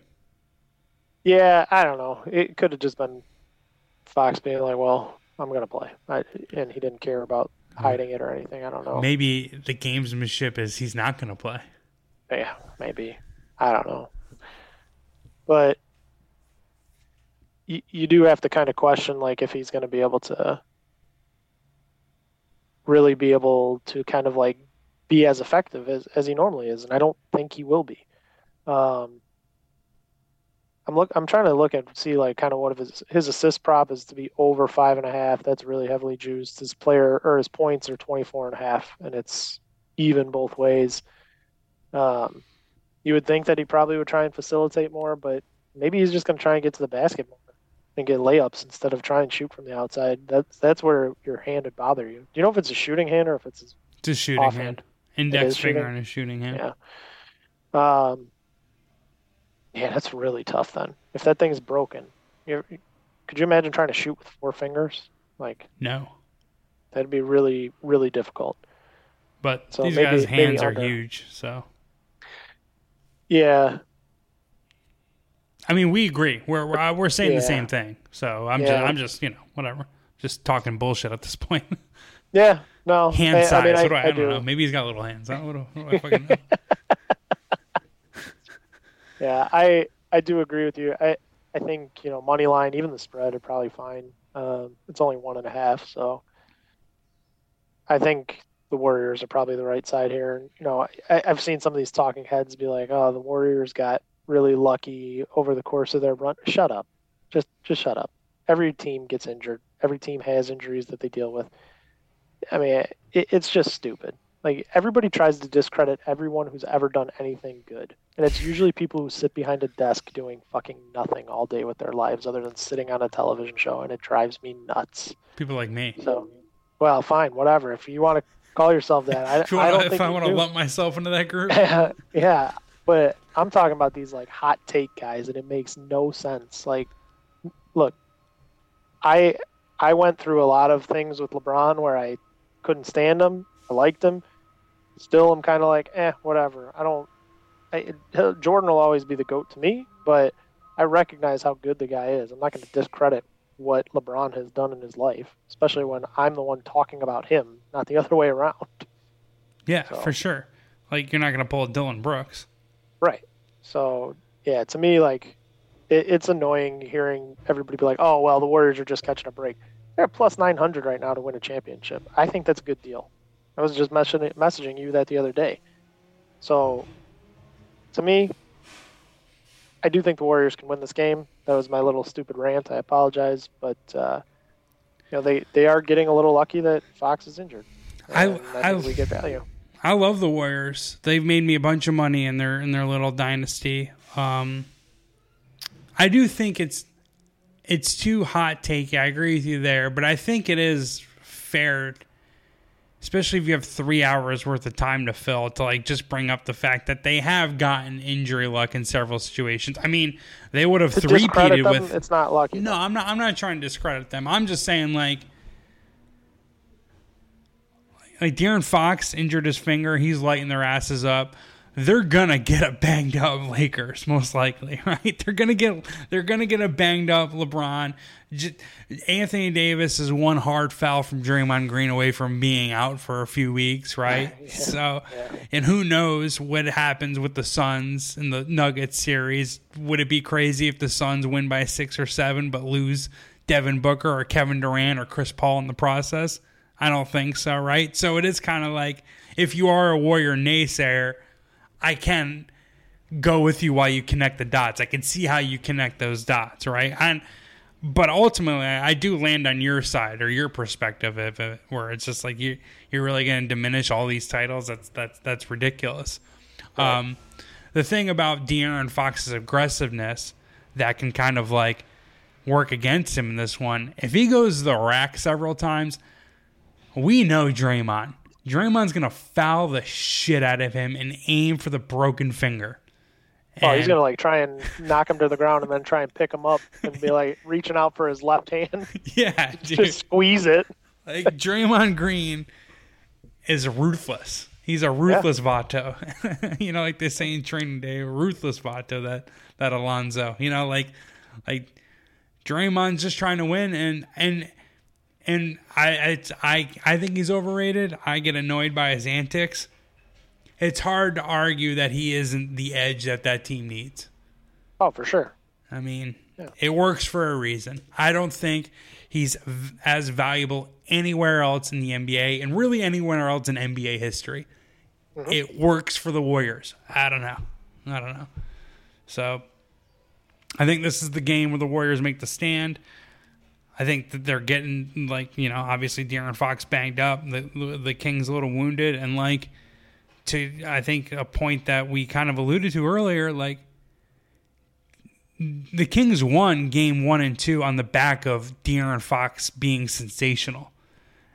Yeah, I don't know. It could have just been Fox being like, "Well, I'm going to play," I, and he didn't care about hiding it or anything. I don't know. Maybe the gamesmanship is he's not going to play. Yeah, maybe. I don't know. But you, do have to kind of question like if he's going to be able to really be able to kind of like be as effective as, as he normally is and i don't think he will be. Um, i'm look i'm trying to look and see like kind of what of his his assist prop is to be over five and a half that's really heavily juiced his player or his points are 24 and a half and it's even both ways. Um, you would think that he probably would try and facilitate more but maybe he's just going to try and get to the basket more and get layups instead of try and shoot from the outside. That's that's where your hand would bother you. Do you know if it's a shooting hand or if it's a shooting hand? hand? Index finger shooting? on a shooting hand. Yeah. Um. Yeah, that's really tough. Then, if that thing's broken, you could you imagine trying to shoot with four fingers? Like no, that'd be really really difficult. But so these maybe, guys' hands are huge, so. Yeah, I mean, we agree. We're we're, uh, we're saying yeah. the same thing. So I'm yeah. just I'm just you know whatever, just talking bullshit at this point. [LAUGHS] yeah. No. [LAUGHS] Hand I, size. I, mean, I, I, I don't do. know. Maybe he's got little hands. I don't, what do, what do I fucking know? [LAUGHS] yeah, I I do agree with you. I I think you know money line, even the spread are probably fine. Um, it's only one and a half, so I think the Warriors are probably the right side here. And you know, I, I've seen some of these talking heads be like, "Oh, the Warriors got really lucky over the course of their run. Shut up. Just just shut up. Every team gets injured. Every team has injuries that they deal with. I mean, it, it's just stupid. Like everybody tries to discredit everyone who's ever done anything good, and it's usually people who sit behind a desk doing fucking nothing all day with their lives other than sitting on a television show, and it drives me nuts. People like me. So, well, fine, whatever. If you want to Call yourself that. I, [LAUGHS] If, wanna- don't if think I want to lump myself into that group, [LAUGHS] yeah, but I'm talking about these like hot take guys, and it makes no sense. Like, look, I I went through a lot of things with LeBron where I couldn't stand him. I liked him. Still, I'm kind of like, eh, whatever. I don't. I, Jordan will always be the goat to me, but I recognize how good the guy is. I'm not going to discredit what LeBron has done in his life, especially when I'm the one talking about him, not the [LAUGHS] other way around. yeah, So- for sure. Like you're not going to pull a Dillon Brooks. Right. So yeah, to me, like it, it's annoying hearing everybody be like, "Oh, well, the Warriors are just catching a break." They're plus nine hundred right now to win a championship. I think that's a good deal. I was just messaging messaging you that the other day. So to me, I do think the Warriors can win this game. That was my little stupid rant. I apologize, but uh, you know they they are getting a little lucky that Fox is injured. I- I- think we get value. I love the Warriors. They've made me a bunch of money in their in their little dynasty. Um, I do think it's it's too hot take. I agree with you there, but I think it is fair, especially if you have three hours worth of time to fill to like just bring up the fact that they have gotten injury luck in several situations. I mean, they would have three peated with it's not lucky. no, I'm not. I'm not trying to discredit them. I'm just saying, like, like De'Aaron Fox injured his finger. He's lighting their asses up. They're gonna get a banged up Lakers, most likely, [LAUGHS] right? They're gonna get. They're gonna get a banged up LeBron. J- Anthony Davis is one hard foul from Draymond Green away from being out for a few weeks, right? [LAUGHS] So, and who knows what happens with the Suns in the Nuggets series? Would it be crazy if the Suns win by six or seven but lose Devin Booker or Kevin Durant or Chris Paul in the process? I don't think so, right? So it is kind of like if you are a Warrior naysayer, I can go with you while you connect the dots. I can see how you connect those dots, right? And but ultimately, I do land on your side or your perspective of it, where it's just like you you're really going to diminish all these titles. That's that's that's ridiculous. Um, the thing about De'Aaron Fox's aggressiveness that can kind of like work against him in this one, if he goes to the rack several times, we know Draymond. Draymond's gonna foul the shit out of him and aim for the broken finger. Oh, he's gonna like try and knock him to the ground and then try and pick him up and be like [LAUGHS] reaching out for his left hand, [LAUGHS] yeah, [LAUGHS] dude. just squeeze it. Like Draymond Green is ruthless. He's a ruthless Vato. you know, like they say in training day, ruthless Vato that that Alonzo. You know, like like Draymond's just trying to win and and and I it's, I I think he's overrated. I get annoyed by his antics. It's hard to argue that he isn't the edge that that team needs. Oh, for sure. I mean, it works for a reason. I don't think he's v- as valuable anywhere else in the NBA and really anywhere else in NBA history. Mm-hmm. It works for the Warriors. I don't know. I don't know. So I think this is the game where the Warriors make the stand. I think that they're getting like you know obviously De'Aaron Fox banged up, the the Kings a little wounded, and like to I think a point that we kind of alluded to earlier, like the Kings won game one and two on the back of De'Aaron Fox being sensational.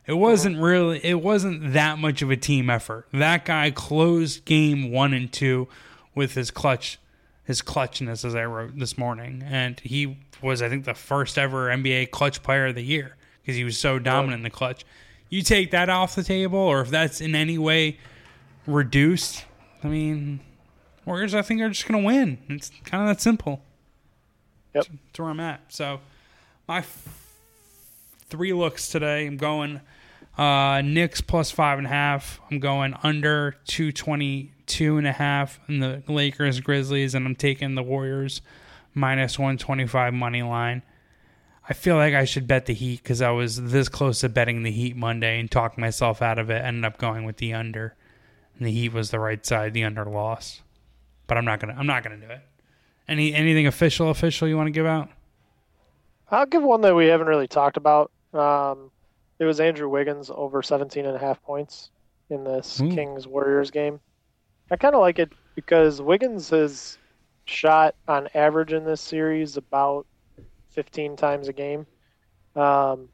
It wasn't uh-huh. really it wasn't that much of a team effort. That guy closed game one and two with his clutch his clutchness as I wrote this morning. And he was I think the first ever NBA clutch player of the year because he was so dominant in the clutch. You take that off the table or if that's in any way reduced, I mean Warriors I think are just gonna win. It's kind of that simple. Yep. That's where I'm at. So my f- three looks today. I'm going uh, Knicks plus five and a half. I'm going under 222 and in the Lakers Grizzlies, and I'm taking the Warriors minus 125 money line. I feel like I should bet the Heat because I was this close to betting the Heat Monday and talked myself out of it. Ended up going with the under, and the Heat was the right side. The under lost, but I'm not gonna. I'm not gonna do it. Any anything official official you want to give out? I'll give one that we haven't really talked about. Um, it was Andrew Wiggins over 17 and a half points in this Ooh. Kings Warriors game. I kind of like it because Wiggins has shot on average in this series about 15 times a game. Um,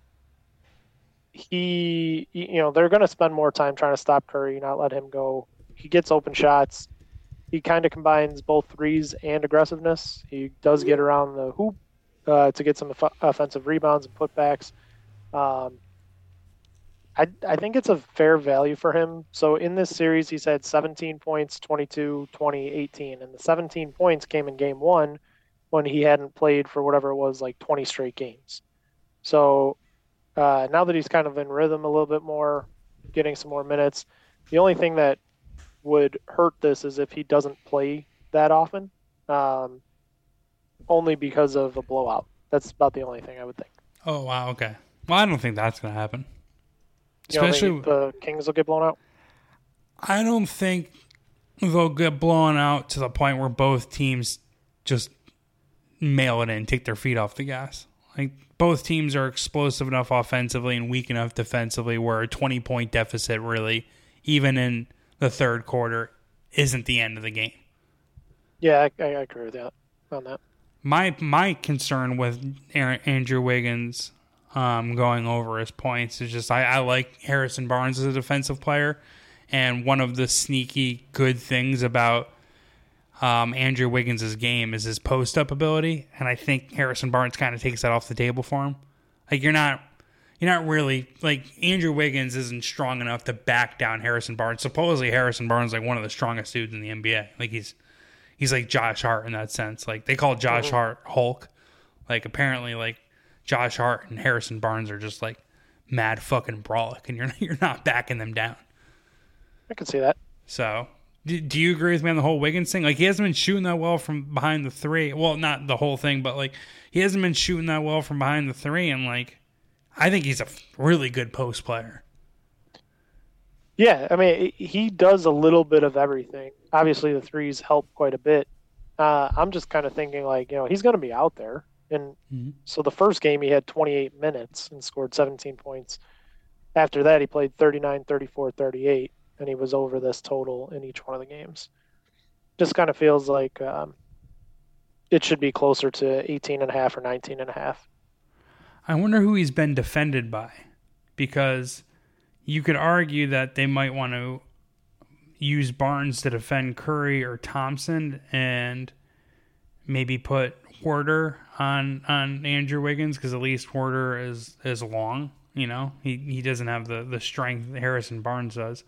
he, you know, they're going to spend more time trying to stop Curry, not let him go. He gets open shots. He kind of combines both threes and aggressiveness. He does get around the hoop uh, to get some off- offensive rebounds and putbacks. Um, I, I think it's a fair value for him. So in this series, he's had 17 points, 22, 20, 18. And the 17 points came in game one when he hadn't played for whatever it was, like 20 straight games. So uh, now that he's kind of in rhythm a little bit more, getting some more minutes, the only thing that would hurt this is if he doesn't play that often, um, only because of a blowout. That's about the only thing I would think. Oh wow, okay. Well, I don't think that's gonna happen. You Especially, the Kings will get blown out. I don't think they'll get blown out to the point where both teams just mail it in, take their feet off the gas. Like both teams are explosive enough offensively and weak enough defensively where a 20 point deficit really, even in the third quarter, isn't the end of the game. Yeah, I, I agree with that on that. My my concern with Aaron, Andrew Wiggins um, going over his points is just I, I like Harrison Barnes as a defensive player, and one of the sneaky good things about um, Andrew Wiggins' game is his post up ability, and I think Harrison Barnes kind of takes that off the table for him. Like you're not you're not really like Andrew Wiggins isn't strong enough to back down Harrison Barnes. Supposedly Harrison Barnes is like one of the strongest dudes in the NBA. Like he's he's like Josh Hart in that sense. Like they call Josh Hart Hulk. Like apparently like Josh Hart and Harrison Barnes are just like mad fucking brolic, and you're [LAUGHS] you're not backing them down. I can see that. So, do, do you agree with me on the whole Wiggins thing? Like, he hasn't been shooting that well from behind the three. Well, not the whole thing, but like, he hasn't been shooting that well from behind the three. And like, I think he's a really good post player. Yeah, I mean, he does a little bit of everything. Obviously, the threes help quite a bit. Uh, I'm just kind of thinking, like, you know, he's going to be out there. And Mhm. so the first game, he had 28 minutes and scored 17 points. After that, he played 39, 34, 38, and he was over this total in each one of the games. Just kind of feels like um, it should be closer to 18 and a half or 19 and a half. I wonder who he's been defended by, because you could argue that they might want to use Barnes to defend Curry or Thompson, and maybe put Huerter on on Andrew Wiggins because at least Huerter is is long. You know, he he doesn't have the the strength that Harrison Barnes does.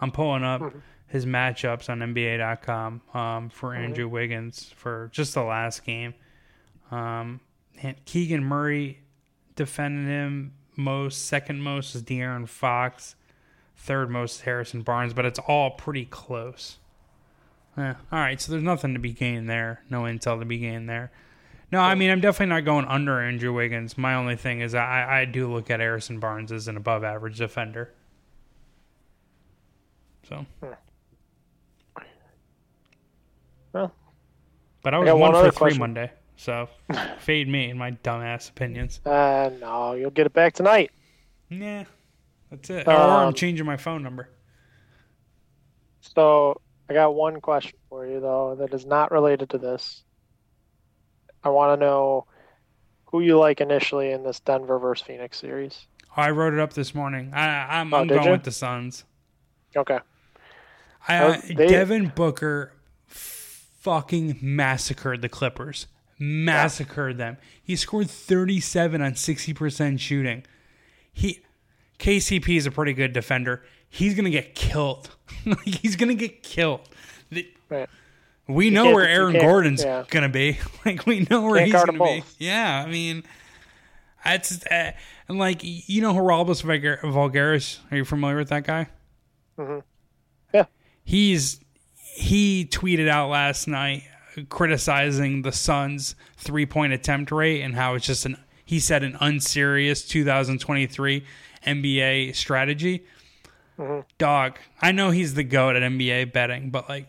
I'm pulling up his matchups on NBA.com um, for Andrew Wiggins for just the last game. Um, Keegan Murray defended him most. Second most is De'Aaron Fox. Third most is Harrison Barnes, but it's all pretty close. Yeah. All right, so there's nothing to be gained there. No intel to be gained there. No, I mean I'm definitely not going under Andrew Wiggins. My only thing is I, I do look at Harrison Barnes as an above average defender. So, Well, but I was got one one for three question. Monday, so [LAUGHS] fade me in my dumbass opinions. uh, no, you'll get it back tonight. Nah, that's it. or I'm Um, changing my phone number. So I got one question for you though that is not related to this. I want to know who you like initially in this Denver versus Phoenix series. I wrote it up this morning. I, I'm, Oh, I'm going you? with the Suns. Okay. I, Oh, uh, they- Devin Booker fucking massacred the Clippers. Massacred them. He scored 37 on 60% shooting. He KCP is a pretty good defender. He's going to get killed. [LAUGHS] Like, He's going to get killed. The- Right. We know where Aaron Gordon's yeah. going to be. [LAUGHS] Like we know where Can't he's going to be. Yeah, I mean that's uh, and like you know Geraldo Vulgar- Vulgaris. Are you familiar with that guy? Yeah. he's he tweeted out last night criticizing the Suns' three point attempt rate and how it's just an he said an unserious 2023 NBA strategy. Dog, I know he's the goat at NBA betting, but like,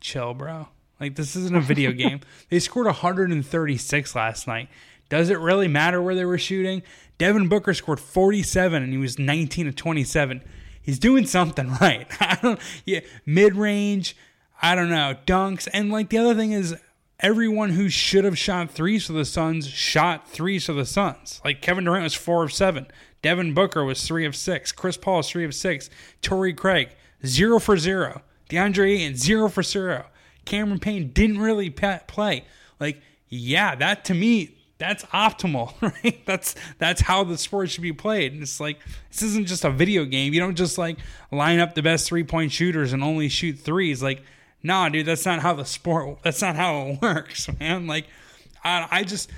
chill, bro. Like this isn't a video [LAUGHS] game. They scored 136 last night. Does it really matter where they were shooting? Devin Booker scored 47 and he was 19 to 27. He's doing something [LAUGHS] right. I don't yeah, mid-range, I don't know, dunks and like the other thing is everyone who should have shot threes for the Suns shot threes for the Suns. Like Kevin Durant was 4 of 7. Devin Booker was three of six. Chris Paul is three of six. Torrey Craig zero for zero. DeAndre Ayton zero for zero. Cameron Payne didn't really play. Like, yeah, that to me that's optimal, [LAUGHS] right? That's that's how the sport should be played. And it's like this isn't just a video game. You don't just like line up the best three point shooters and only shoot threes. Like, nah, dude, that's not how the sport. That's not how it [LAUGHS] works, man. Like, I, I just.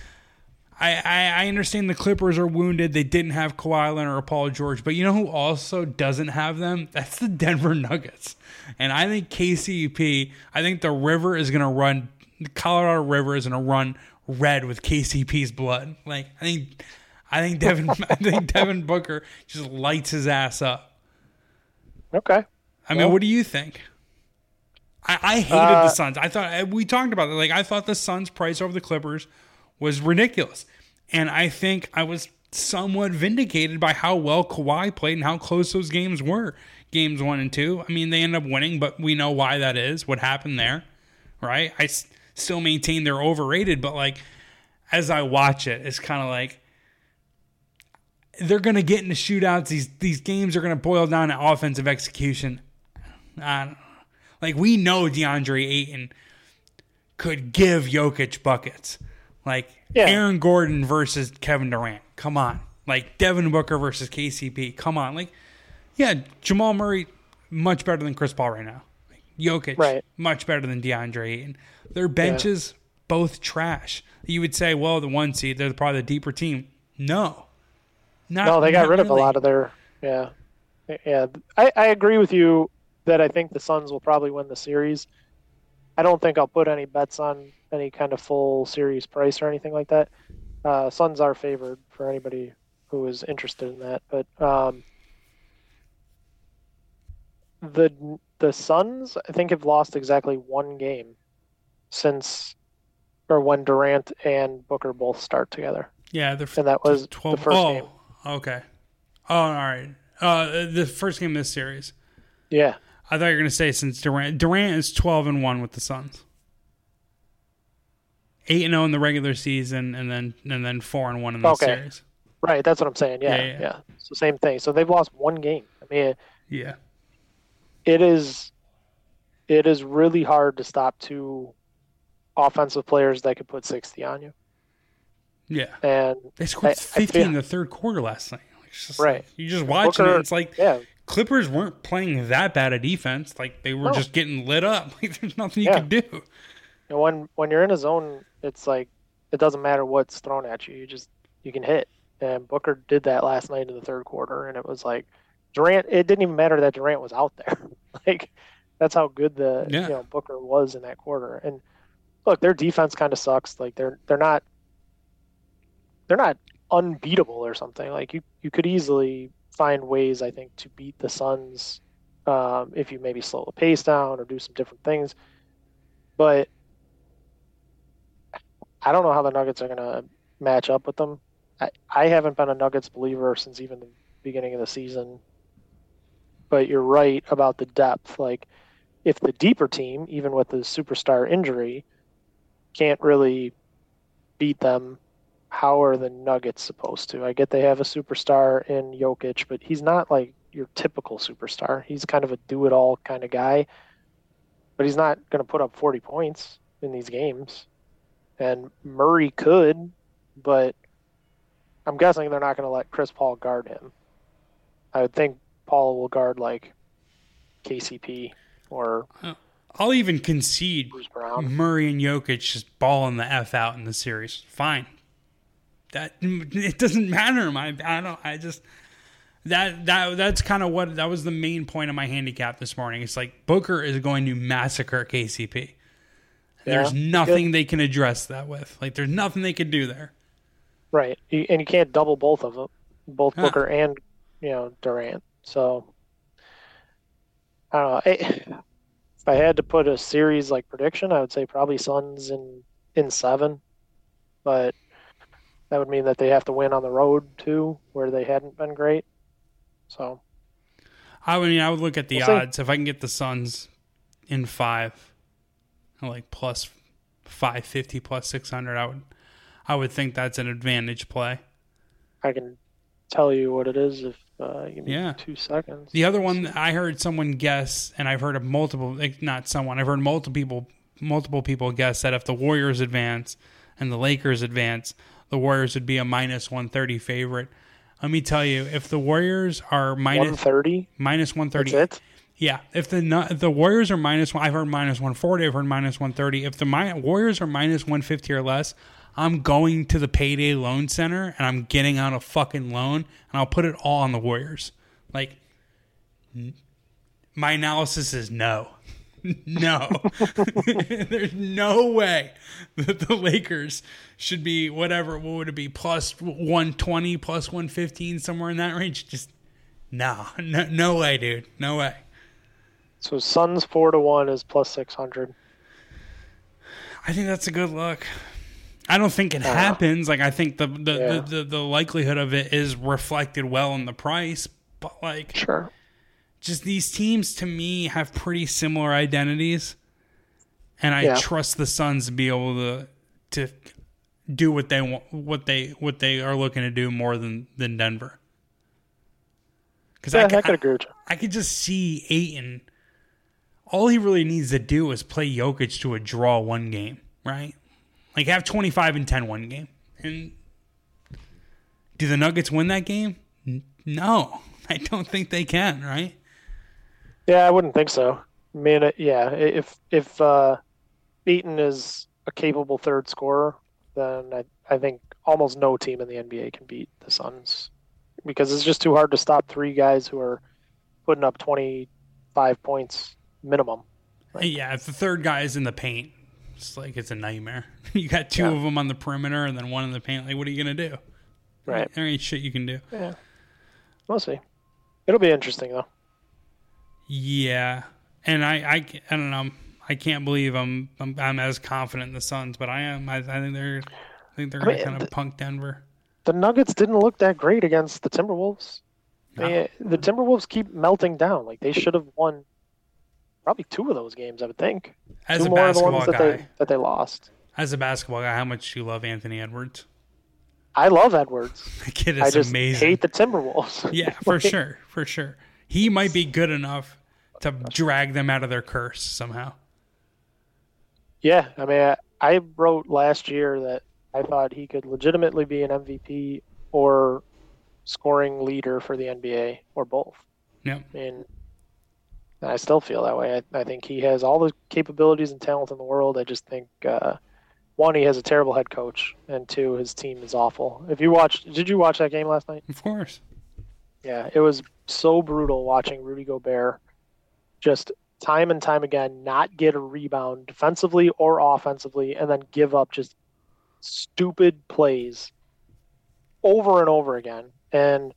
I, I, I understand the Clippers are wounded. They didn't have Kawhi Leonard or Paul George, but you know who also doesn't have them? That's the Denver Nuggets. And I think KCP, I think the river is going to run, the Colorado River is going to run red with KCP's blood. Like I think, I think Devin, [LAUGHS] I think Devin Booker just lights his ass up. Okay. I mean, Well- what do you think? I, I hated Uh, the Suns. I thought we talked about it. Like I thought the Suns' price over the Clippers was ridiculous, and I think I was somewhat vindicated by how well Kawhi played and how close those games were. Games one and two. I mean, they end up winning, but we know why that is. What happened there, right? I s- still maintain they're overrated, but like as I watch it, it's kind of like they're gonna get into shootouts. These these games are gonna boil down to offensive execution. I. Like we know DeAndre Ayton could give Jokic buckets. Like Yeah. Aaron Gordon versus Kevin Durant. Come on. Like Devin Booker versus KCP. Come on. Like yeah, Jamal Murray much better than Chris Paul right now. Jokic Right. much better than DeAndre Ayton. Their benches both trash. You would say, well, the one seed, they're probably the deeper team. No. Not, No, they got rid of a lot of their. Yeah, yeah. I, I agree with you that I think the Suns will probably win the series. I don't think I'll put any bets on any kind of full series price or anything like that. Uh, Suns are favored for anybody who is interested in that, but um, the the Suns I think have lost exactly one game since or when Durant and Booker both start together, Yeah, the and that was twelve. the first oh, game. okay. Oh, all right. Uh, the first game of this series. Yeah. I thought you were going to say since Durant. Durant is twelve and one with the Suns. Eight and zero in the regular season, and then and then four and one in the Okay. series. Right, that's what I'm saying. Yeah, Yeah, yeah, yeah. The same thing. So they've lost one game. I mean, Yeah, it is it is really hard to stop two offensive players that could put 60 on you. yeah. And They scored I- fifty in the third quarter last night. Just Right. like- you just watching Booker- it. It's like yeah, Clippers weren't playing that bad a defense. Like they were No. just getting lit up. [LAUGHS] Like there's nothing you Yeah. could do. and when when you're in a zone, it's like it doesn't matter what's thrown at you. You just you can hit. And Booker did that last night in the third quarter, and it was like Durant. It didn't even matter that Durant was out there. [LAUGHS] like that's how good the Yeah. you know Booker was in that quarter. And look, their defense kind of sucks. Like they're they're not they're not unbeatable or something. Like you you could easily find ways, I think, to beat the Suns um, if you maybe slow the pace down or do some different things. But I don't know how the Nuggets are going to match up with them. I, I haven't been a Nuggets believer since even the beginning of the season. But you're right about the depth. Like, if the deeper team, even with the superstar injury, can't really beat them, how are the Nuggets supposed to? I get they have a superstar in Jokic, but he's not like your typical superstar. He's kind of a do it all kind of guy, but he's not going to put up 40 points in these games. And Murray could, but I'm guessing they're not going to let Chris Paul guard him. I would think Paul will guard like KCP or I'll even concede. Murray and Jokic just balling the f out in the series. Fine. That it doesn't matter. My I don't. I just that that that's kind of what that was the main point of my handicap this morning. It's like Booker is going to massacre KCP. There's nothing they can address that with. Like there's nothing they can do there. Right, and you can't double both of them, both Huh. Booker and you know Durant. So I don't know. I, if I had to put a series like prediction, I would say probably Suns in in seven, but that would mean that they have to win on the road too, where they hadn't been great. So I would, I would look at the We'll see. odds. If I can get the Suns in five, like plus five fifty, plus six hundred, I would, I would think that's an advantage play. I can tell you what it is if uh, you give me Yeah. two seconds. The other one I heard someone guess, and I've heard of multiple, like not someone, I've heard multiple people, multiple people guess that if the Warriors advance and the Lakers advance, the Warriors would be a minus one thirty favorite. Let me tell you, if the Warriors are 130 minus 130 That's it. Yeah. If the the Warriors are minus one, I've heard minus one forty. I've heard minus one thirty. If the mi- Warriors are minus one fifty or less, I'm going to the payday loan center and I'm getting out a fucking loan and I'll put it all on the Warriors. Like, my analysis is no. [LAUGHS] No, [LAUGHS] there's no way that the Lakers should be whatever. What would it be? Plus 120, plus 115, somewhere in that range. Just no, [LAUGHS] no, no way, dude. No way. So Suns four to one is plus six hundred. I think that's a good look. I don't think it happens. Like I think the the, Yeah. the, the the likelihood of it is reflected well in the price, but like Sure. just these teams to me have pretty similar identities, and I Yeah. trust the Suns to be able to to do what they want, what they what they are looking to do more than than Denver. Because Yeah, I, I, could agree with you. I could just see Ayton. All he really needs to do is play Jokic to a draw one game, right? Like have 25 and 10 one game. And do the Nuggets win that game? No, [LAUGHS] I don't think they can, right? Yeah, I wouldn't think so. I mean, yeah, if if uh, Ayton is a capable third scorer, then I I think almost no team in the NBA can beat the Suns because it's just too hard to stop three guys who are putting up twenty five points minimum. yeah, if the third guy is in the paint, it's like it's a nightmare. [LAUGHS] you got two Yeah. of them on the perimeter and then one in the paint. Like, what are you gonna do? Right. There ain't shit you can do. Yeah. We'll see. It'll be interesting though. Yeah, and I, I, I don't know. I can't believe I'm, I'm, I'm as confident in the Suns, but I am. I, I think they're, I think they're I gonna mean, kind of punk Denver. The Nuggets didn't look that great against the Timberwolves. No. They- the Timberwolves keep melting down. Like they should have won probably two of those games, I would think. As two a more of the basketball ones that they that they lost. as a basketball guy, how much do you love Anthony Edwards? I love Edwards. [LAUGHS] The kid is I just amazing. hate the Timberwolves. [LAUGHS] yeah, [LAUGHS] for sure, for sure. He might be good enough to drag them out of their curse somehow. Yeah, I mean, I, I wrote last year that I thought he could legitimately be an MVP or scoring leader for the NBA or both. Yeah. I mean, and I still feel that way. I, I think he has all the capabilities and talent in the world. I just think uh, one, he has a terrible head coach, and two, his team is awful. If you watched, did you watch that game last night? Of course. Yeah, it was so brutal watching Rudy Gobert just time and time again not get a rebound defensively or offensively and then give up just stupid plays over and over again. And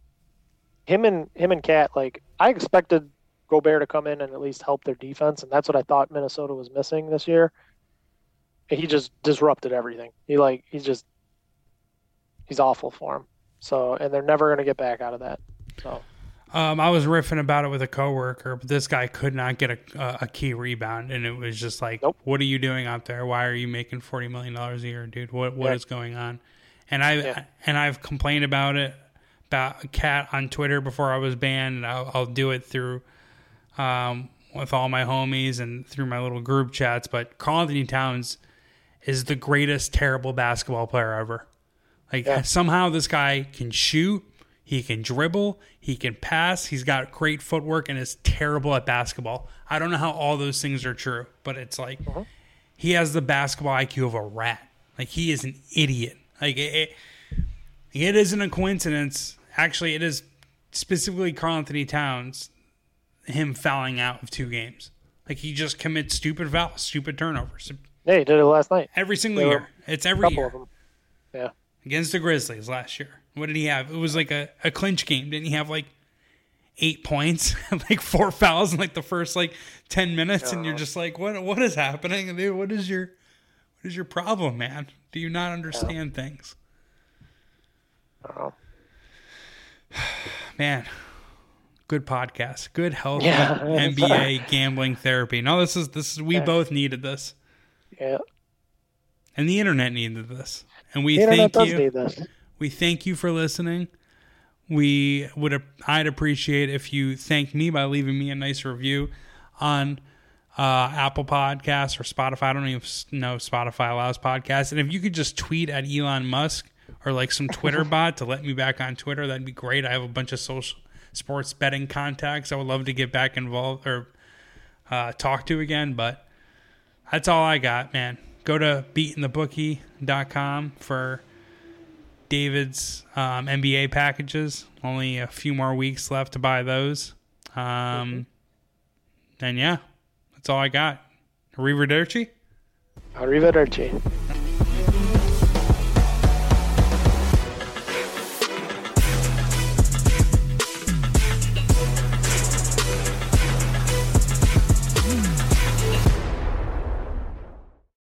him and him and KAT, like I expected Gobert to come in and at least help their defense, and that's what I thought Minnesota was missing this year. He just disrupted everything. He like he's just he's awful for him. So and they're never gonna get back out of that. So Um, I was riffing about it with a coworker, but this guy could not get a, a, a key rebound, and it was just like, Nope. "What are you doing out there? Why are you making forty million dollars a year, dude? What what Yeah. is going on?" And I Yeah. and I've complained about it about KAT on Twitter before I was banned, and I'll, I'll do it through um, with all my homies and through my little group chats. But Karl-Anthony Towns is the greatest terrible basketball player ever. Like Yeah. somehow this guy can shoot, he can dribble, he can pass, he's got great footwork and is terrible at basketball. I don't know how all those things are true, but it's like he has the basketball IQ of a rat. Like he is an idiot. Like it, it, it isn't a coincidence. Actually, it is specifically Karl-Anthony Towns, him fouling out of two games. Like he just commits stupid fouls, stupid turnovers yeah, he did it last night. every single year. It's every couple year of them. Yeah. against the Grizzlies last year. What did he have? It was like a, a clinch game. Didn't he have like eight points, [LAUGHS] like four fouls in like the first like ten minutes? And you're just like, what what is happening, dude? What is your what is your problem, man? Do you not understand things, I [SIGHS] man? Good podcast, good health, Yeah. [LAUGHS] NBA gambling therapy. No, this is this is we Yeah. both needed this, Yeah. and the internet needed this, and we thank you. We thank you for listening. we would I'd appreciate if you thank me by leaving me a nice review on uh, Apple Podcasts or Spotify. I don't even know if Spotify allows podcasts. And if you could just tweet at Elon Musk or like some Twitter [LAUGHS] bot to let me back on Twitter, that'd be great. I have a bunch of social sports betting contacts. I would love to get back involved or uh, talk to again, but that's all I got, man. Go to beatingthebookie.com for David's um, NBA packages. Only a few more weeks left to buy those. Um, and yeah, that's all I got. Arrivederci. Arrivederci.